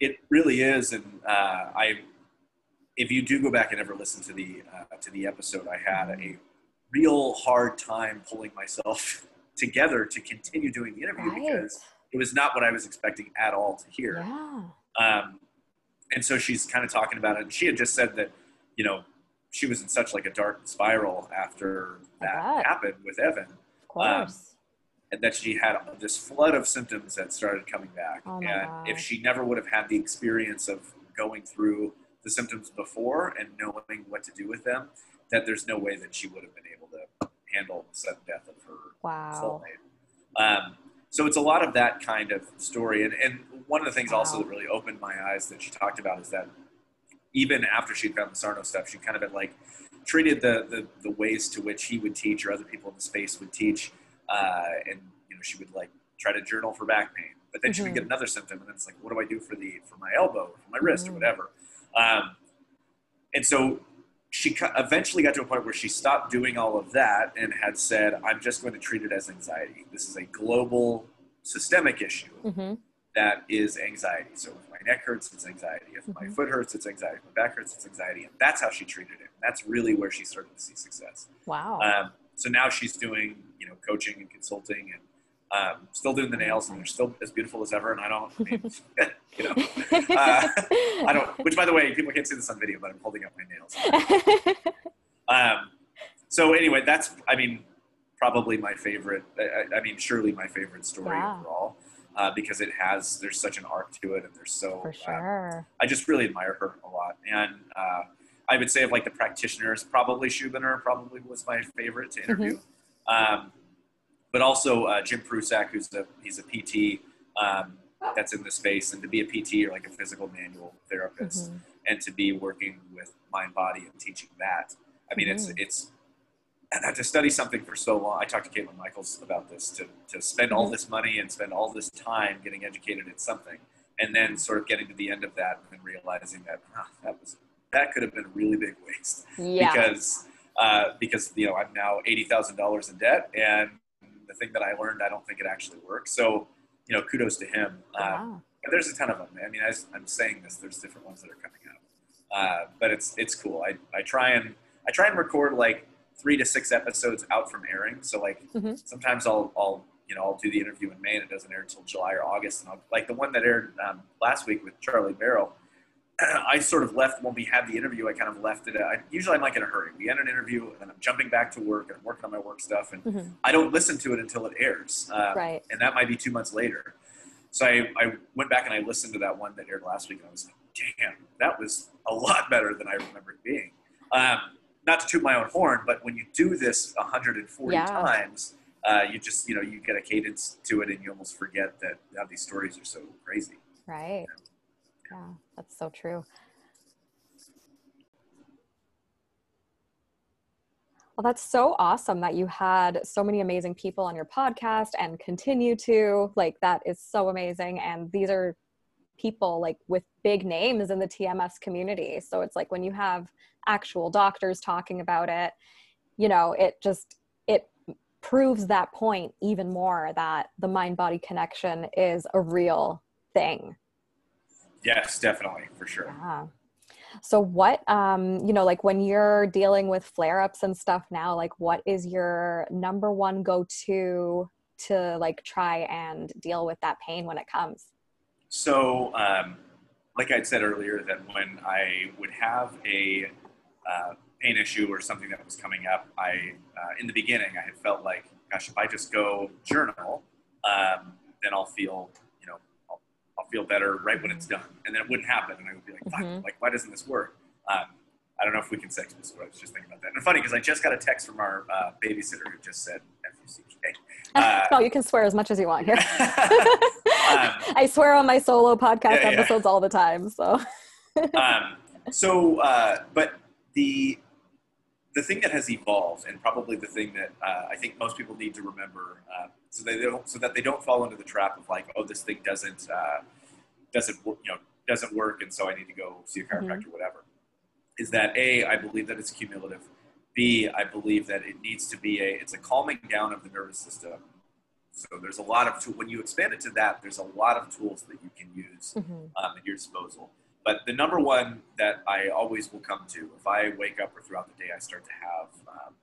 it really is, and uh, I, if you do go back and ever listen to the uh, to the episode, I had a real hard time pulling myself together to continue doing the interview right. because it was not what I was expecting at all to hear. Yeah. Um, and so she's kind of talking about it. And she had just said that, you know, she was in such like a dark spiral after that happened with Evan Of um, and that she had this flood of symptoms that started coming back. Oh and if she never would have had the experience of going through the symptoms before and knowing what to do with them, that there's no way that she would have been able to handle the sudden death of her wow. soulmate. Um, so it's a lot of that kind of story. And, and one of the things wow. also that really opened my eyes that she talked about is that even after she'd found the Sarno stuff, she kind of had like treated the, the, the ways to which he would teach or other people in the space would teach. Uh, and, you know, she would like try to journal for back pain, but then mm-hmm. she would mm-hmm. get another symptom. And then it's like, what do I do for the, for my elbow, for my wrist mm-hmm. or whatever? Um, and so she eventually got to a point where she stopped doing all of that and had said, I'm just going to treat it as anxiety. This is a global systemic issue. Mm-hmm that is anxiety. So if my neck hurts, it's anxiety. If mm-hmm. my foot hurts, it's anxiety. If my back hurts, it's anxiety. And that's how she treated it. That's really where she started to see success. Wow. Um, so now she's doing, you know, coaching and consulting and um, still doing the nails and they're still as beautiful as ever. And I don't, I mean, you know, uh, I don't, which by the way, people can't see this on video, but I'm holding up my nails. um, so anyway, that's, I mean, probably my favorite, I, I mean, surely my favorite story wow. overall uh, because it has there's such an arc to it, and there's so for uh, sure. I just really admire her a lot, and uh, I would say of like the practitioners, probably Schubiner probably was my favorite to interview, mm-hmm. Um, but also uh, Jim Prusak, who's a he's a PT. Um, that's in the space and to be a PT or like a physical manual therapist mm-hmm. and to be working with mind body and teaching that. I mean, mm-hmm. it's, it's to study something for so long. I talked to Caitlin Michaels about this to, to spend all Mhm. this money and spend all this time getting educated in something, and then sort of getting to the end of that and realizing that that was that could have been a really big waste Yeah. because uh, because you know I'm now eighty thousand dollars in debt, and the thing that I learned, I don't think it actually works. So you know, kudos to him. Uh, Wow. but there's a ton of them. I mean, as I'm saying this, there's different ones that are coming out. Uh, but it's it's cool. I, I try and I try and record like three to six episodes out from airing. So like Mhm. sometimes I'll I'll you know I'll do the interview in May and it doesn't air until July or August. And I'll, like the one that aired um, last week with Charlie Barrow. I sort of left when we had the interview. I kind of left it. I, usually, I'm like in a hurry. We end an interview, and then I'm jumping back to work, and I'm working on my work stuff, and Mhm. I don't listen to it until it airs. Uh, Right. and that might be two months later. So I, I went back and I listened to that one that aired last week, and I was like, damn, that was a lot better than I remember it being. Um, not to toot my own horn, but when you do this 140 Yeah. times, uh, you just, you know, you get a cadence to it and you almost forget that how these stories are so crazy. Right. Yeah, that's so true. Well, that's so awesome that you had so many amazing people on your podcast and continue to. Like, that is so amazing. And these are people like with big names in the TMS community. So it's like when you have actual doctors talking about it, you know, it just, it proves that point even more that the mind body connection is a real thing. Yes, definitely, for sure. Yeah. So what um you know like when you're dealing with flare-ups and stuff now like what is your number one go-to to like try and deal with that pain when it comes? So, um, like I'd said earlier, that when I would have a uh, pain issue or something that was coming up, I, uh, in the beginning, I had felt like, gosh, if I just go journal, um, then I'll feel, you know, I'll, I'll feel better right when it's done. And then it wouldn't happen. And I would be like, fuck, Mhm. like, why doesn't this work? Um, I don't know if we can say this, but I was just thinking about that. And funny because I just got a text from our uh, babysitter who just said F-U-C-K. Uh, no, you can swear as much as you want here. Um, I swear on my solo podcast Yeah, yeah. episodes all the time. So um, so, uh, but the the thing that has evolved, and probably the thing that uh, I think most people need to remember, uh, so they don't, so that they don't fall into the trap of like, oh, this thing doesn't uh, doesn't you know doesn't work, and so I need to go see a chiropractor, whatever. Is that a? I believe that it's cumulative. B, I believe that it needs to be a. It's a calming down of the nervous system. So there's a lot of tool, when you expand it to that, there's a lot of tools that you can use Mhm. um, at your disposal. But the number one that I always will come to, if I wake up or throughout the day I start to have um,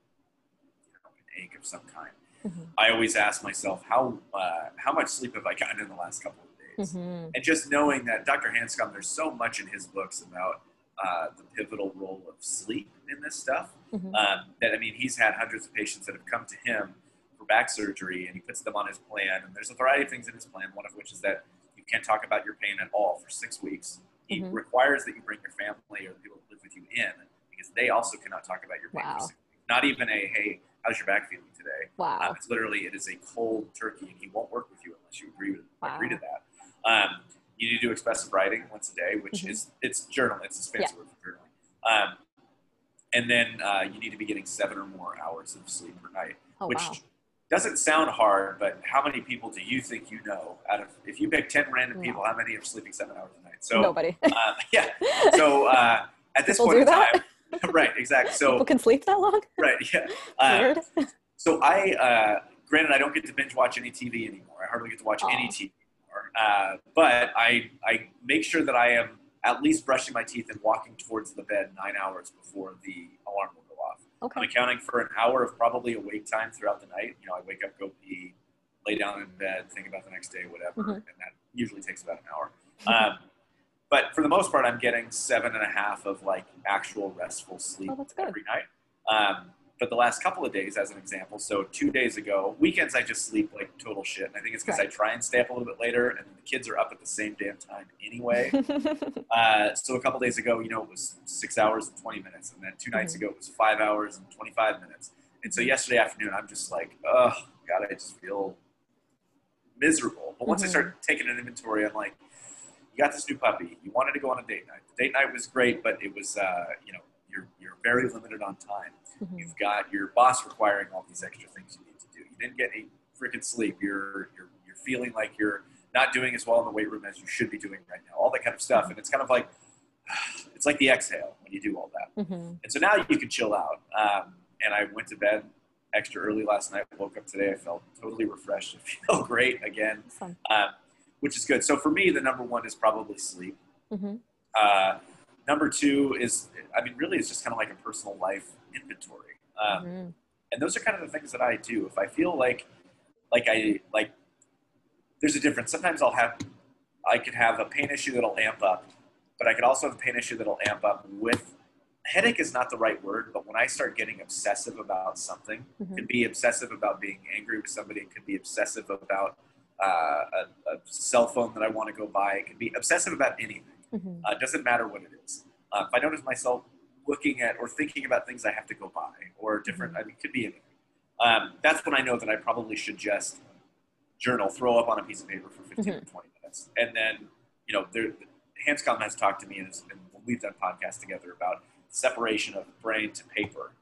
you know, an ache of some kind, Mhm. I always ask myself, how uh, how much sleep have I gotten in the last couple of Mhm. And just knowing that Dr. Hanscom, there's so much in his books about uh, the pivotal role of sleep in this stuff. Mhm. Um, that I mean, he's had hundreds of patients that have come to him for back surgery, and he puts them on his plan. And there's a variety of things in his plan. One of which is that you can't talk about your pain at all for six weeks. He Mhm. requires that you bring your family or the people that live with you in, because they also cannot talk about your pain. Wow. For six weeks. Not even a hey, how's your back feeling today? Wow. Um, it's literally it is a cold turkey, and he won't work with you unless you agree with Wow. agree to that. Um, you need to do expressive writing once a day, which Mhm. is it's journal. It's a fancy word for journaling. Um, and then uh, you need to be getting seven or more hours of sleep per night, Oh which wow. doesn't sound hard. But how many people do you think you know out of if you pick ten random No. people, how many are sleeping seven hours a night? So Nobody. uh, yeah. So uh, at this People point in time, right? Exactly. So People can sleep that long? right, yeah. Uh, Weird. so I, uh, granted, I don't get to binge watch any TV anymore. I hardly get to watch any TV. Uh, but I, I make sure that I am at least brushing my teeth and walking towards the bed nine hours before the alarm will go off. Okay. I'm accounting for an hour of probably awake time throughout the night. You know, I wake up, go pee, lay down in bed, think about the next day, whatever, Mhm. and that usually takes about an hour. Um, but for the most part, I'm getting seven and a half of like actual restful sleep Oh, that's good. every night. Um, but the last couple of days, as an example, so two days ago, weekends I just sleep like total shit. And I think it's because Right. I try and stay up a little bit later, and then the kids are up at the same damn time anyway. uh, so a couple days ago, you know, it was six hours and 20 minutes. And then 2 nights Mm-hmm. ago, it was five hours and 25 minutes. And so yesterday afternoon, I'm just like, oh, God, I just feel miserable. But once I Mhm. start taking an inventory, I'm like, you got this new puppy. You wanted to go on a date night. The date night was great, but it was, uh, you know, you're you're very limited on time. Mhm. You've got your boss requiring all these extra things you need to do. You didn't get any freaking sleep. You're you're you're feeling like you're not doing as well in the weight room as you should be doing right now. All that kind of stuff, and it's kind of like it's like the exhale when you do all that. Mhm. And so now you can chill out. Um, and I went to bed extra early last night. Woke up today. I felt totally refreshed. I feel great again, Awesome. um, which is good. So for me, the number one is probably sleep. Mhm. Uh, number two is, I mean, really, it's just kind of like a personal life inventory. Um, Mhm. and those are kind of the things that I do. If I feel like, like I like, there's a difference. Sometimes I'll have, I could have a pain issue that'll amp up, but I could also have a pain issue that'll amp up with. Headache is not the right word, but when I start getting obsessive about something, Mhm. it could be obsessive about being angry with somebody. It could be obsessive about uh, a, a cell phone that I want to go buy. It could be obsessive about anything. Mhm. Uh, doesn't matter what it is. Uh, if I notice myself looking at or thinking about things I have to go buy or different, I mean, it could be anything. Um, that's when I know that I probably should just journal, throw up on a piece of paper for 15 or 20 minutes. And then, you know, there, Hanscom has talked to me and, has, and we've done podcasts together about separation of brain to paper.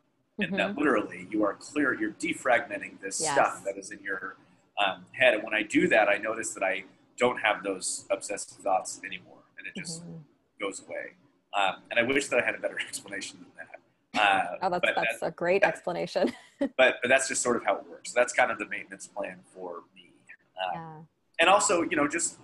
And that literally you are clear, you're defragmenting this Yes. stuff that is in your um, head. And when I do that, I notice that I don't have those obsessive thoughts anymore. And it just Mhm. goes away. Um, and I wish that I had a better explanation than that. Uh, Oh, that's but, that's a great explanation. but but that's just sort of how it works. That's kind of the maintenance plan for me. Uh, yeah. And also, you know, just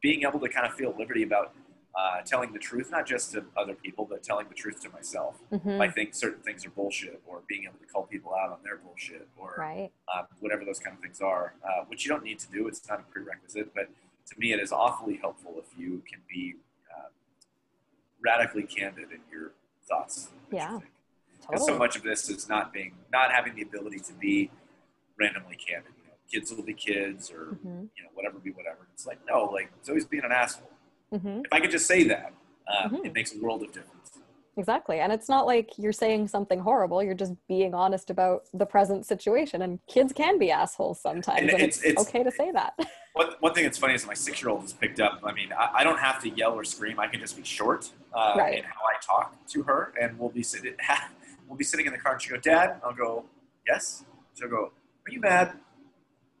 being able to kind of feel liberty about uh, telling the truth, not just to other people, but telling the truth to myself. Mhm. I think certain things are bullshit, or being able to call people out on their bullshit, or Right. um, whatever those kind of things are, uh, which you don't need to do. It's not a prerequisite, but to me, it is awfully helpful if you can be uh, radically candid in your thoughts. and you Yeah. think. Because so much of this is not being, not having the ability to be randomly candid. You know, kids will be kids, or Mhm. you know, whatever be whatever. It's like no, like it's always being an asshole. Mhm. If I could just say that, um, Mhm. it makes a world of difference. Exactly. And it's not like you're saying something horrible. You're just being honest about the present situation. And kids can be assholes sometimes. And And, it's- it's, it's- okay to say that. One, one thing that's funny is my six year old has picked up. I mean, I, I don't have to yell or scream. I can just be short uh, Right. in how I talk to her, and we'll be sitting. we'll be sitting in the car, and she go, "Dad," I'll go, "Yes." She'll go, "Are you mad?"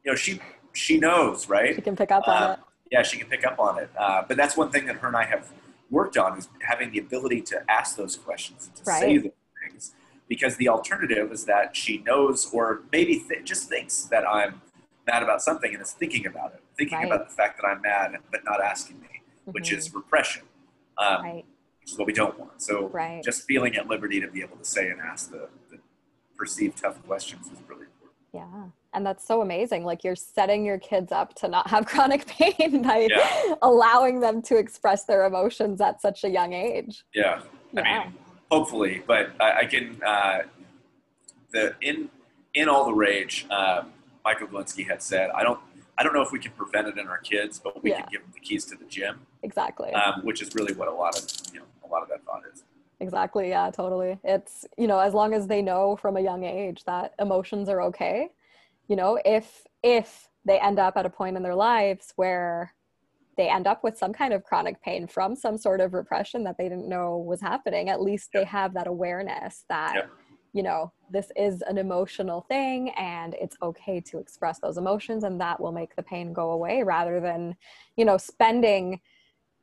You know, she she knows, right? you can pick up on Uh, it. yeah, she can pick up on it. Uh, but that's one thing that her and I have worked on is having the ability to ask those questions and to say those things. Because the alternative is that she knows or maybe th- just thinks that I'm mad about something and is thinking about it, thinking Right. about the fact that I'm mad but not asking me, which Mhm. is repression, um, right. which is what we don't want. So Right. just feeling at liberty to be able to say and ask the, the perceived tough questions is really important. Yeah. And that's so amazing. Like you're setting your kids up to not have chronic pain by Yeah. allowing them to express their emotions at such a young age. Yeah. I mean, hopefully, but I, I can. Uh, the in in all the rage, um, Michael Galinsky had said, "I don't, I don't know if we can prevent it in our kids, but we Yeah. can give them the keys to the gym," Exactly. um, which is really what a lot of you know a lot of that thought is. Exactly. Yeah, totally. It's, you know, as long as they know from a young age that emotions are okay, you know, if if they end up at a point in their lives where they end up with some kind of chronic pain from some sort of repression that they didn't know was happening, at least they have that awareness that Yep. You know, this is an emotional thing and it's okay to express those emotions and that will make the pain go away rather than, you know, spending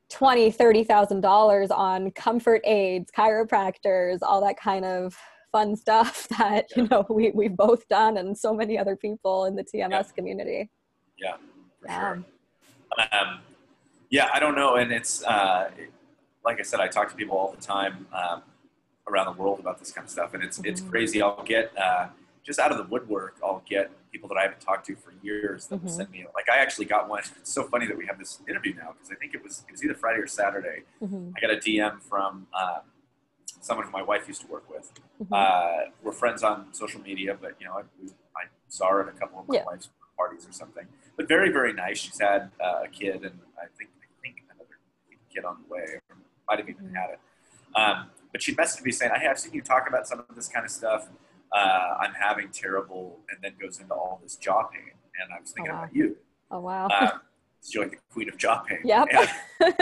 twenty, thirty thousand dollars on comfort aids, chiropractors, all that kind of fun stuff that you know we we've both done, and so many other people in the TMS Yeah. community. Yeah, for Yeah. sure. Um, yeah, I don't know, and it's uh, like I said, I talk to people all the time um, around the world about this kind of stuff, and it's it's Mhm. crazy. I'll get uh, just out of the woodwork. I'll get people that I haven't talked to for years that will Mhm. send me. Like I actually got one. It's so funny that we have this interview now because I think it was it was either Friday or Saturday. Mhm, I got a DM from um, someone who my wife used to work with. mhm. Uh, we're friends on social media, but you know, I, we, I saw her at a couple of my Yeah. wife's parties or something. But very, very nice. She's had uh, a kid, and I think I think another kid on the way, or might have even Mhm. had it. Um, but she messaged me saying, "Hey, "I have seen you talk about some of this kind of stuff. Uh, I'm having terrible," and then goes into all this jaw pain. And I was thinking wow. about you. oh wow. Uh, She's like the queen of jaw pain. Yep. And,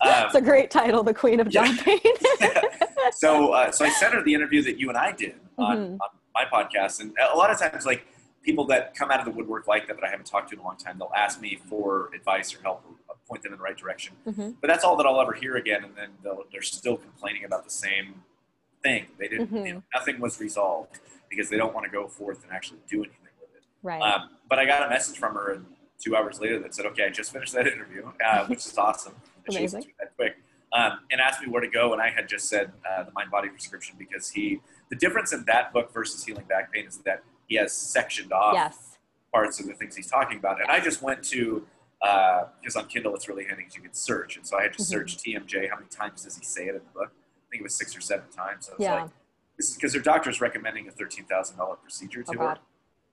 uh, it's a great title, The Queen of Jaw yeah. Pain. so, uh, so I sent her the interview that you and I did on, Mhm. on my podcast, and a lot of times, like people that come out of the woodwork like that that I haven't talked to in a long time, they'll ask me for advice or help point them in the right direction. Mhm. But that's all that I'll ever hear again, and then they're still complaining about the same thing. They didn't. You Mhm. know, nothing was resolved because they don't want to go forth and actually do anything with it. Right. Um, but I got a message from her two hours later that said, "Okay, I just finished that interview, uh, which is awesome." And she that quick, um, and asked me where to go, and I had just said uh, the Mind Body Prescription because he. The difference in that book versus Healing Back Pain is that he has sectioned off yes. parts of the things he's talking about, and I just went to. Because on Kindle it's really handy because you can search, and so I had to search TMJ. How many times does he say it in the book? I think it was six or seven times. So I was Yeah. like, this is because their doctor's recommending a thirteen thousand dollar procedure Oh, to her.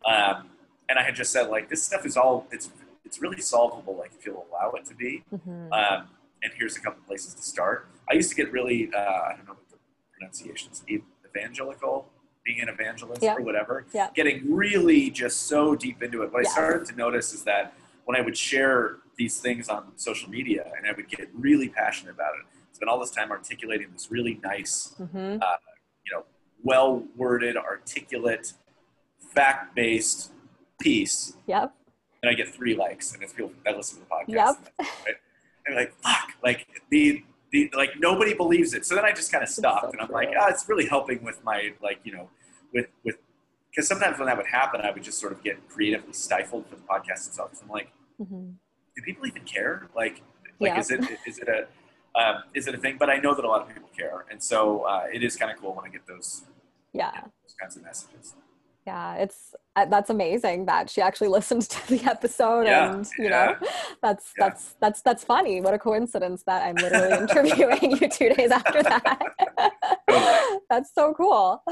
Um, and I had just said like this stuff is all it's it's really solvable like if you'll allow it to be. Mhm. Um, and here's a couple places to start. I used to get really uh, I don't know what the pronunciation is e- evangelical, being an evangelist Yeah. or whatever. Yeah. Getting really just so deep into it. What Yes. I started to notice is that when I would share these things on social media and I would get really passionate about it, spend all this time articulating this really nice Mhm. you know, well worded, articulate, fact based piece, Yep. and I get three likes, and it's people that listen to the podcast. Yep. Right? And like, fuck, like the, the like nobody believes it. So then I just kind of stopped, so and I'm true. like, ah, it's really helping with my like, you know, with with because sometimes when that would happen, I would just sort of get creatively stifled for the podcast itself. So I'm like, Mhm. do people even care? Like, like Yeah. is it is it a um, is it a thing? But I know that a lot of people care, and so uh, it is kind of cool when I get those Yeah. those kinds of messages. Yeah, it's uh, that's amazing that she actually listened to the episode, Yeah, and you yeah. know, that's Yeah. that's that's that's funny. What a coincidence that I'm literally interviewing you two days after that. that's so cool.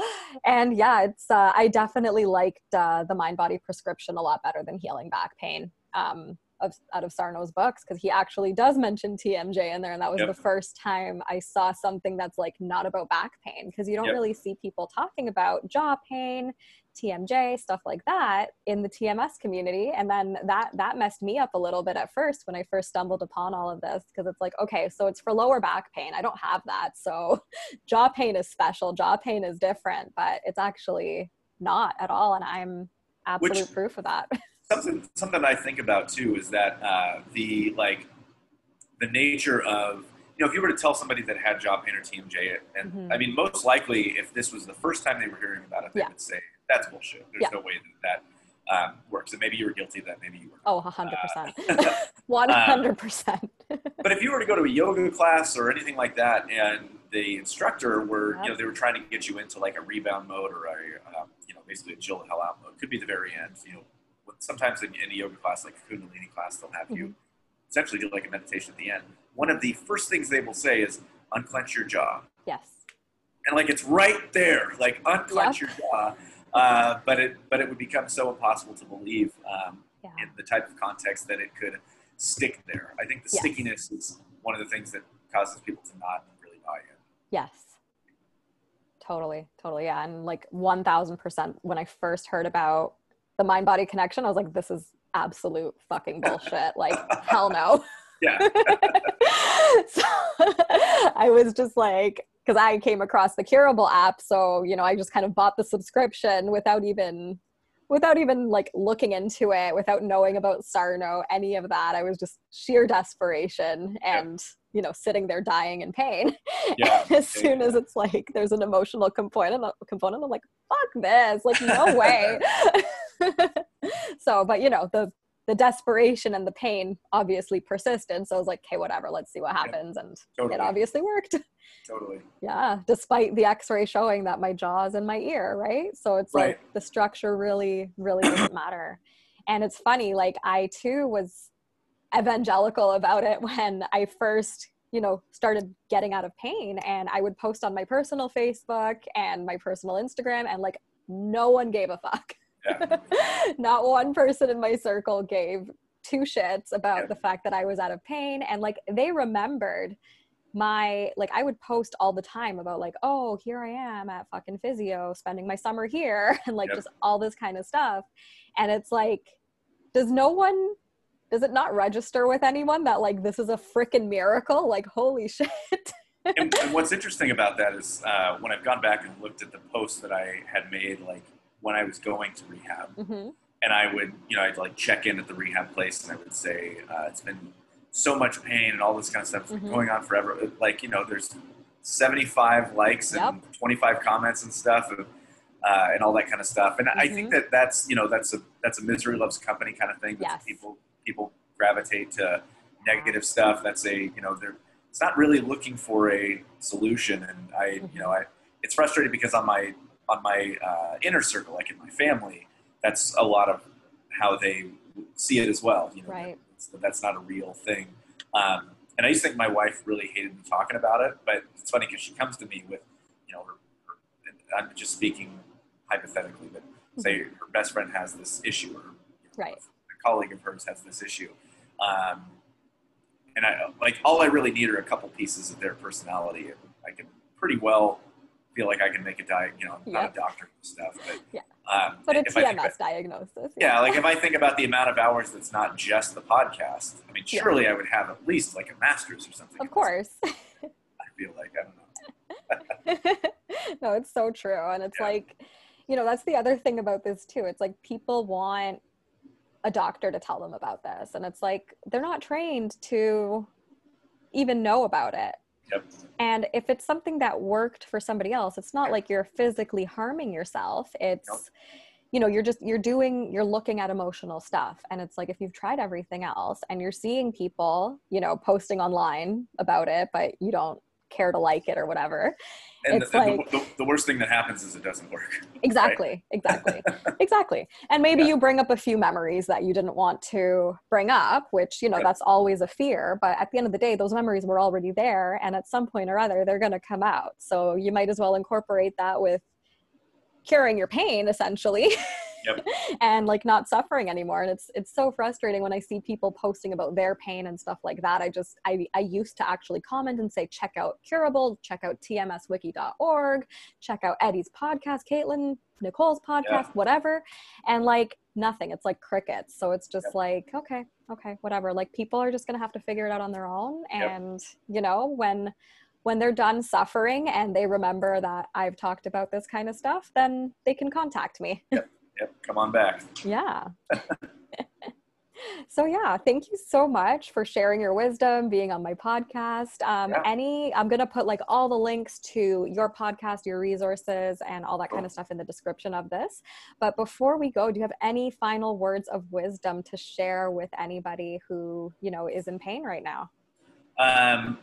And yeah, it's uh, I definitely liked uh, the mind body prescription a lot better than healing back pain. Um, of, out of Sarno's books because he actually does mention TMJ in there, and that was Yep. the first time I saw something that's like not about back pain because you don't Yep. really see people talking about jaw pain, TMJ, stuff like that in the TMS community. And then that that messed me up a little bit at first when I first stumbled upon all of this because it's like, okay, so it's for lower back pain. I don't have that. So jaw pain is special, jaw pain is different, but it's actually not at all. And I'm absolute Which- proof of that. something something I think about too is that uh, the like the nature of you know if you were to tell somebody that had job pain or TMJ, and Mhm. I mean most likely if this was the first time they were hearing about it, they Yeah. would say that's bullshit. There's Yeah. no way that that um, works. And maybe you were guilty of that. Maybe you were. Oh, 100%. Uh, 100%. but if you were to go to a yoga class or anything like that, and the instructor were, you know, they were trying to get you into like a rebound mode or a, um, you know, basically a chill the hell out mode. Could be the very end. You know, sometimes in, in a yoga class, like a Kundalini class, they'll have you essentially do like a meditation at the end. One of the first things they will say is unclench your jaw, yes. and like it's right there, like unclench your jaw. Uh, but it but it would become so impossible to believe um, Yeah. in the type of context that it could stick there. I think the Yes. stickiness is one of the things that causes people to not really buy in. Yes. Totally, totally. Yeah. And like 1000% when I first heard about the mind body connection, I was like, this is absolute fucking bullshit. like, hell no. Yeah, so I was just like, because I came across the Curable app. So, you know, I just kind of bought the subscription without even without even like looking into it without knowing about sarno any of that i was just sheer desperation and you know sitting there dying in pain Yeah. as soon as it's like there's an emotional component component i'm like fuck this like no way so but you know the the desperation and the pain obviously persisted. So i was like okay whatever let's see what happens. And totally, it obviously worked. Totally. yeah despite the x-ray showing that my jaw is in my ear right? So it's Right. like the structure really really doesn't matter. And it's funny like i too was evangelical about it when i first you know started getting out of pain. And i would post on my personal facebook and my personal instagram and like no one gave a fuck Yeah. not one person in my circle gave two shits about Yeah. the fact that I was out of pain. And like they remembered my, like I would post all the time about like, oh, here I am at fucking physio spending my summer here and like Yep. just all this kind of stuff. And it's like, does no one does it not register with anyone that like this is a freaking miracle? Like holy shit. and, and, what's interesting about that is uh, when I've gone back and looked at the posts that I had made, like when I was going to rehab, mm-hmm. and I would, you know, I'd like check in at the rehab place, and I would say, uh, "It's been so much pain and all this kind of stuff mm-hmm. going on forever." Like, you know, there's 75 likes and 25 comments and stuff, and, uh, and all that kind of stuff. And mm-hmm. I think mm-hmm. that that's, you know, that's a that's a misery loves company kind of thing. Yes. People people gravitate to negative stuff. That's a, you know, they're it's not really looking for a solution. And I, mm-hmm. you know, I, it's frustrating because on my, on my uh, inner circle, like in my family, that's a lot of how they see it as well. You know, right. that, that's not a real thing. Um, and I used to think my wife really hated me talking about it, but it's funny because she comes to me with, you know, her, her, I'm just speaking hypothetically, but mm-hmm. say her best friend has this issue, or right. a colleague of hers has this issue. Um, and I like all I really need are a couple pieces of their personality, and I can pretty well feel like I can make a diet. You know, I'm not a doctor and stuff, but yeah. Um, but a TMS about, diagnosis. Yeah. yeah. like if I think about the amount of hours that's not just the podcast, I mean, surely yeah. I would have at least like a master's or something. Of course. I feel like I don't know. no, it's so true, and it's yeah. like, you know, that's the other thing about this too. It's like people want a doctor to tell them about this and it's like they're not trained to even know about it yep. and if it's something that worked for somebody else it's not like you're physically harming yourself it's nope. you know you're just you're doing you're looking at emotional stuff and it's like if you've tried everything else and you're seeing people you know posting online about it but you don't care to like it or whatever and, it's the, like, the, the, worst thing that happens is it doesn't work. Exactly, right? exactly, exactly. And maybe yeah. you bring up a few memories that you didn't want to bring up, which, you know, yep. that's always a fear. But at the end of the day, those memories were already there. And at some point or other, they're going to come out. So you might as well incorporate that with curing your pain, essentially. yep. and like not suffering anymore and it's it's so frustrating when i see people posting about their pain and stuff like that i just i i used to actually comment and say check out curable check out tmswiki.org check out Eddy's podcast caitlin nicole's podcast yeah. whatever and like nothing it's like crickets so it's just yep. like okay okay whatever like people are just gonna have to figure it out on their own and yep. you know when when they're done suffering and they remember that I've talked about this kind of stuff, then they can contact me. Yep. Yep, come on back. Yeah. so yeah, thank you so much for sharing your wisdom, being on my podcast. Um, yeah. Any, I'm gonna put like all the links to your podcast, your resources, and all that kind of stuff in the description of this. But before we go, do you have any final words of wisdom to share with anybody who you know is in pain right now? Um,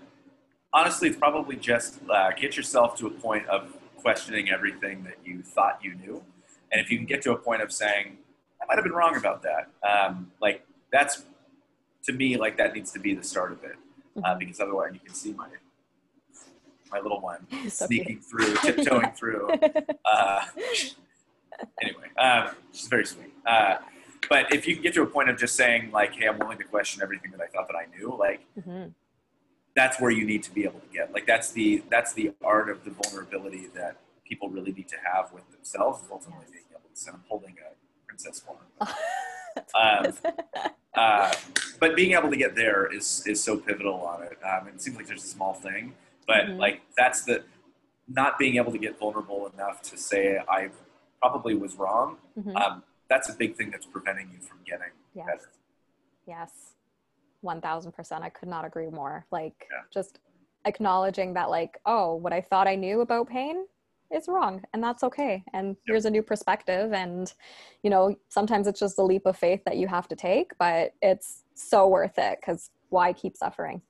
honestly, it's probably just uh, get yourself to a point of questioning everything that you thought you knew and if you can get to a point of saying, I might have been wrong about that, um, like that's to me like that needs to be the start of it, uh, mm-hmm. because otherwise you can see my my little one so sneaking through, tiptoeing through. Uh, anyway, um, she's very sweet. Uh, but if you can get to a point of just saying like, "Hey, I'm willing to question everything that I thought that I knew," like. Mm-hmm. That's where you need to be able to get. Like that's the that's the art of the vulnerability that people really need to have with themselves is ultimately being able to I'm holding a princess form. um, uh, but being able to get there is, is so pivotal on it. Um, it seems like there's a small thing, but mm-hmm. like that's the, not being able to get vulnerable enough to say I probably was wrong. Mm-hmm. Um, that's a big thing that's preventing you from getting yes. better. Yes. 1000%. I could not agree more. Like yeah. just acknowledging that like, oh, what I thought I knew about pain is wrong and that's okay and here's a new perspective and you know sometimes it's just a leap of faith that you have to take but it's so worth it because why keep suffering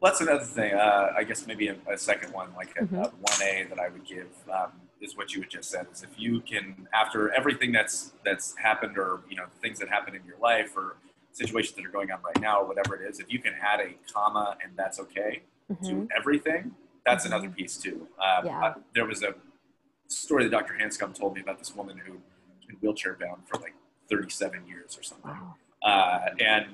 well, that's another thing uh, i guess maybe a, a second one like a, mm-hmm. a 1a that i would give um, is what you had just said is if you can after everything that's that's happened or you know things that happen in your life or situations that are going on right now or whatever it is if you can add a comma and that's okay mm-hmm. to everything that's another mm-hmm. piece too. Um, yeah. uh, there was a story that Dr. Hanscom told me about this woman who has been wheelchair bound for like 37 years or something, wow. uh, and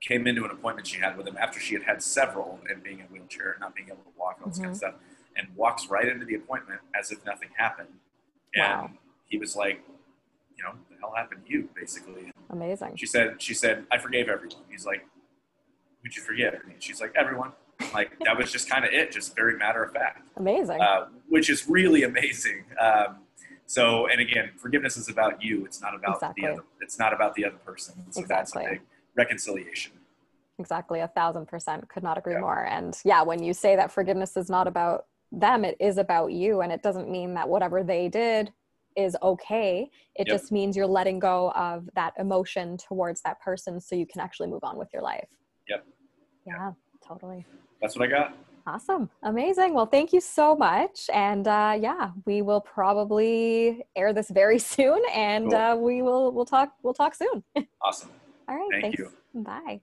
came into an appointment she had with him after she had had several and being in a wheelchair, not being able to walk, all this mm-hmm. kind of mm-hmm. stuff, and walks right into the appointment as if nothing happened. And wow. he was like, you know, hell happened to you?" Basically, Amazing. she said, "She said I forgave everyone." He's like, "Who'd you forgive?" And she's like, "Everyone." Like that was just kind of it, just very matter of fact, Amazing. uh, which is really amazing. Um, so, and again, forgiveness is about you. It's not about Exactly. the other. It's not about the other person. So Exactly. reconciliation. Exactly, a thousand percent. Could not agree Yeah. more. And yeah, when you say that forgiveness is not about them, it is about you. And it doesn't mean that whatever they did is okay. It Yep. just means you're letting go of that emotion towards that person so you can actually move on with your life. Yep. Yeah, totally. That's what I got. Awesome. Amazing. Well, thank you so much. And uh, yeah, we will probably air this very soon and Cool. uh, we will we'll talk we'll talk soon. Awesome. All right. Thank thanks. you. Bye.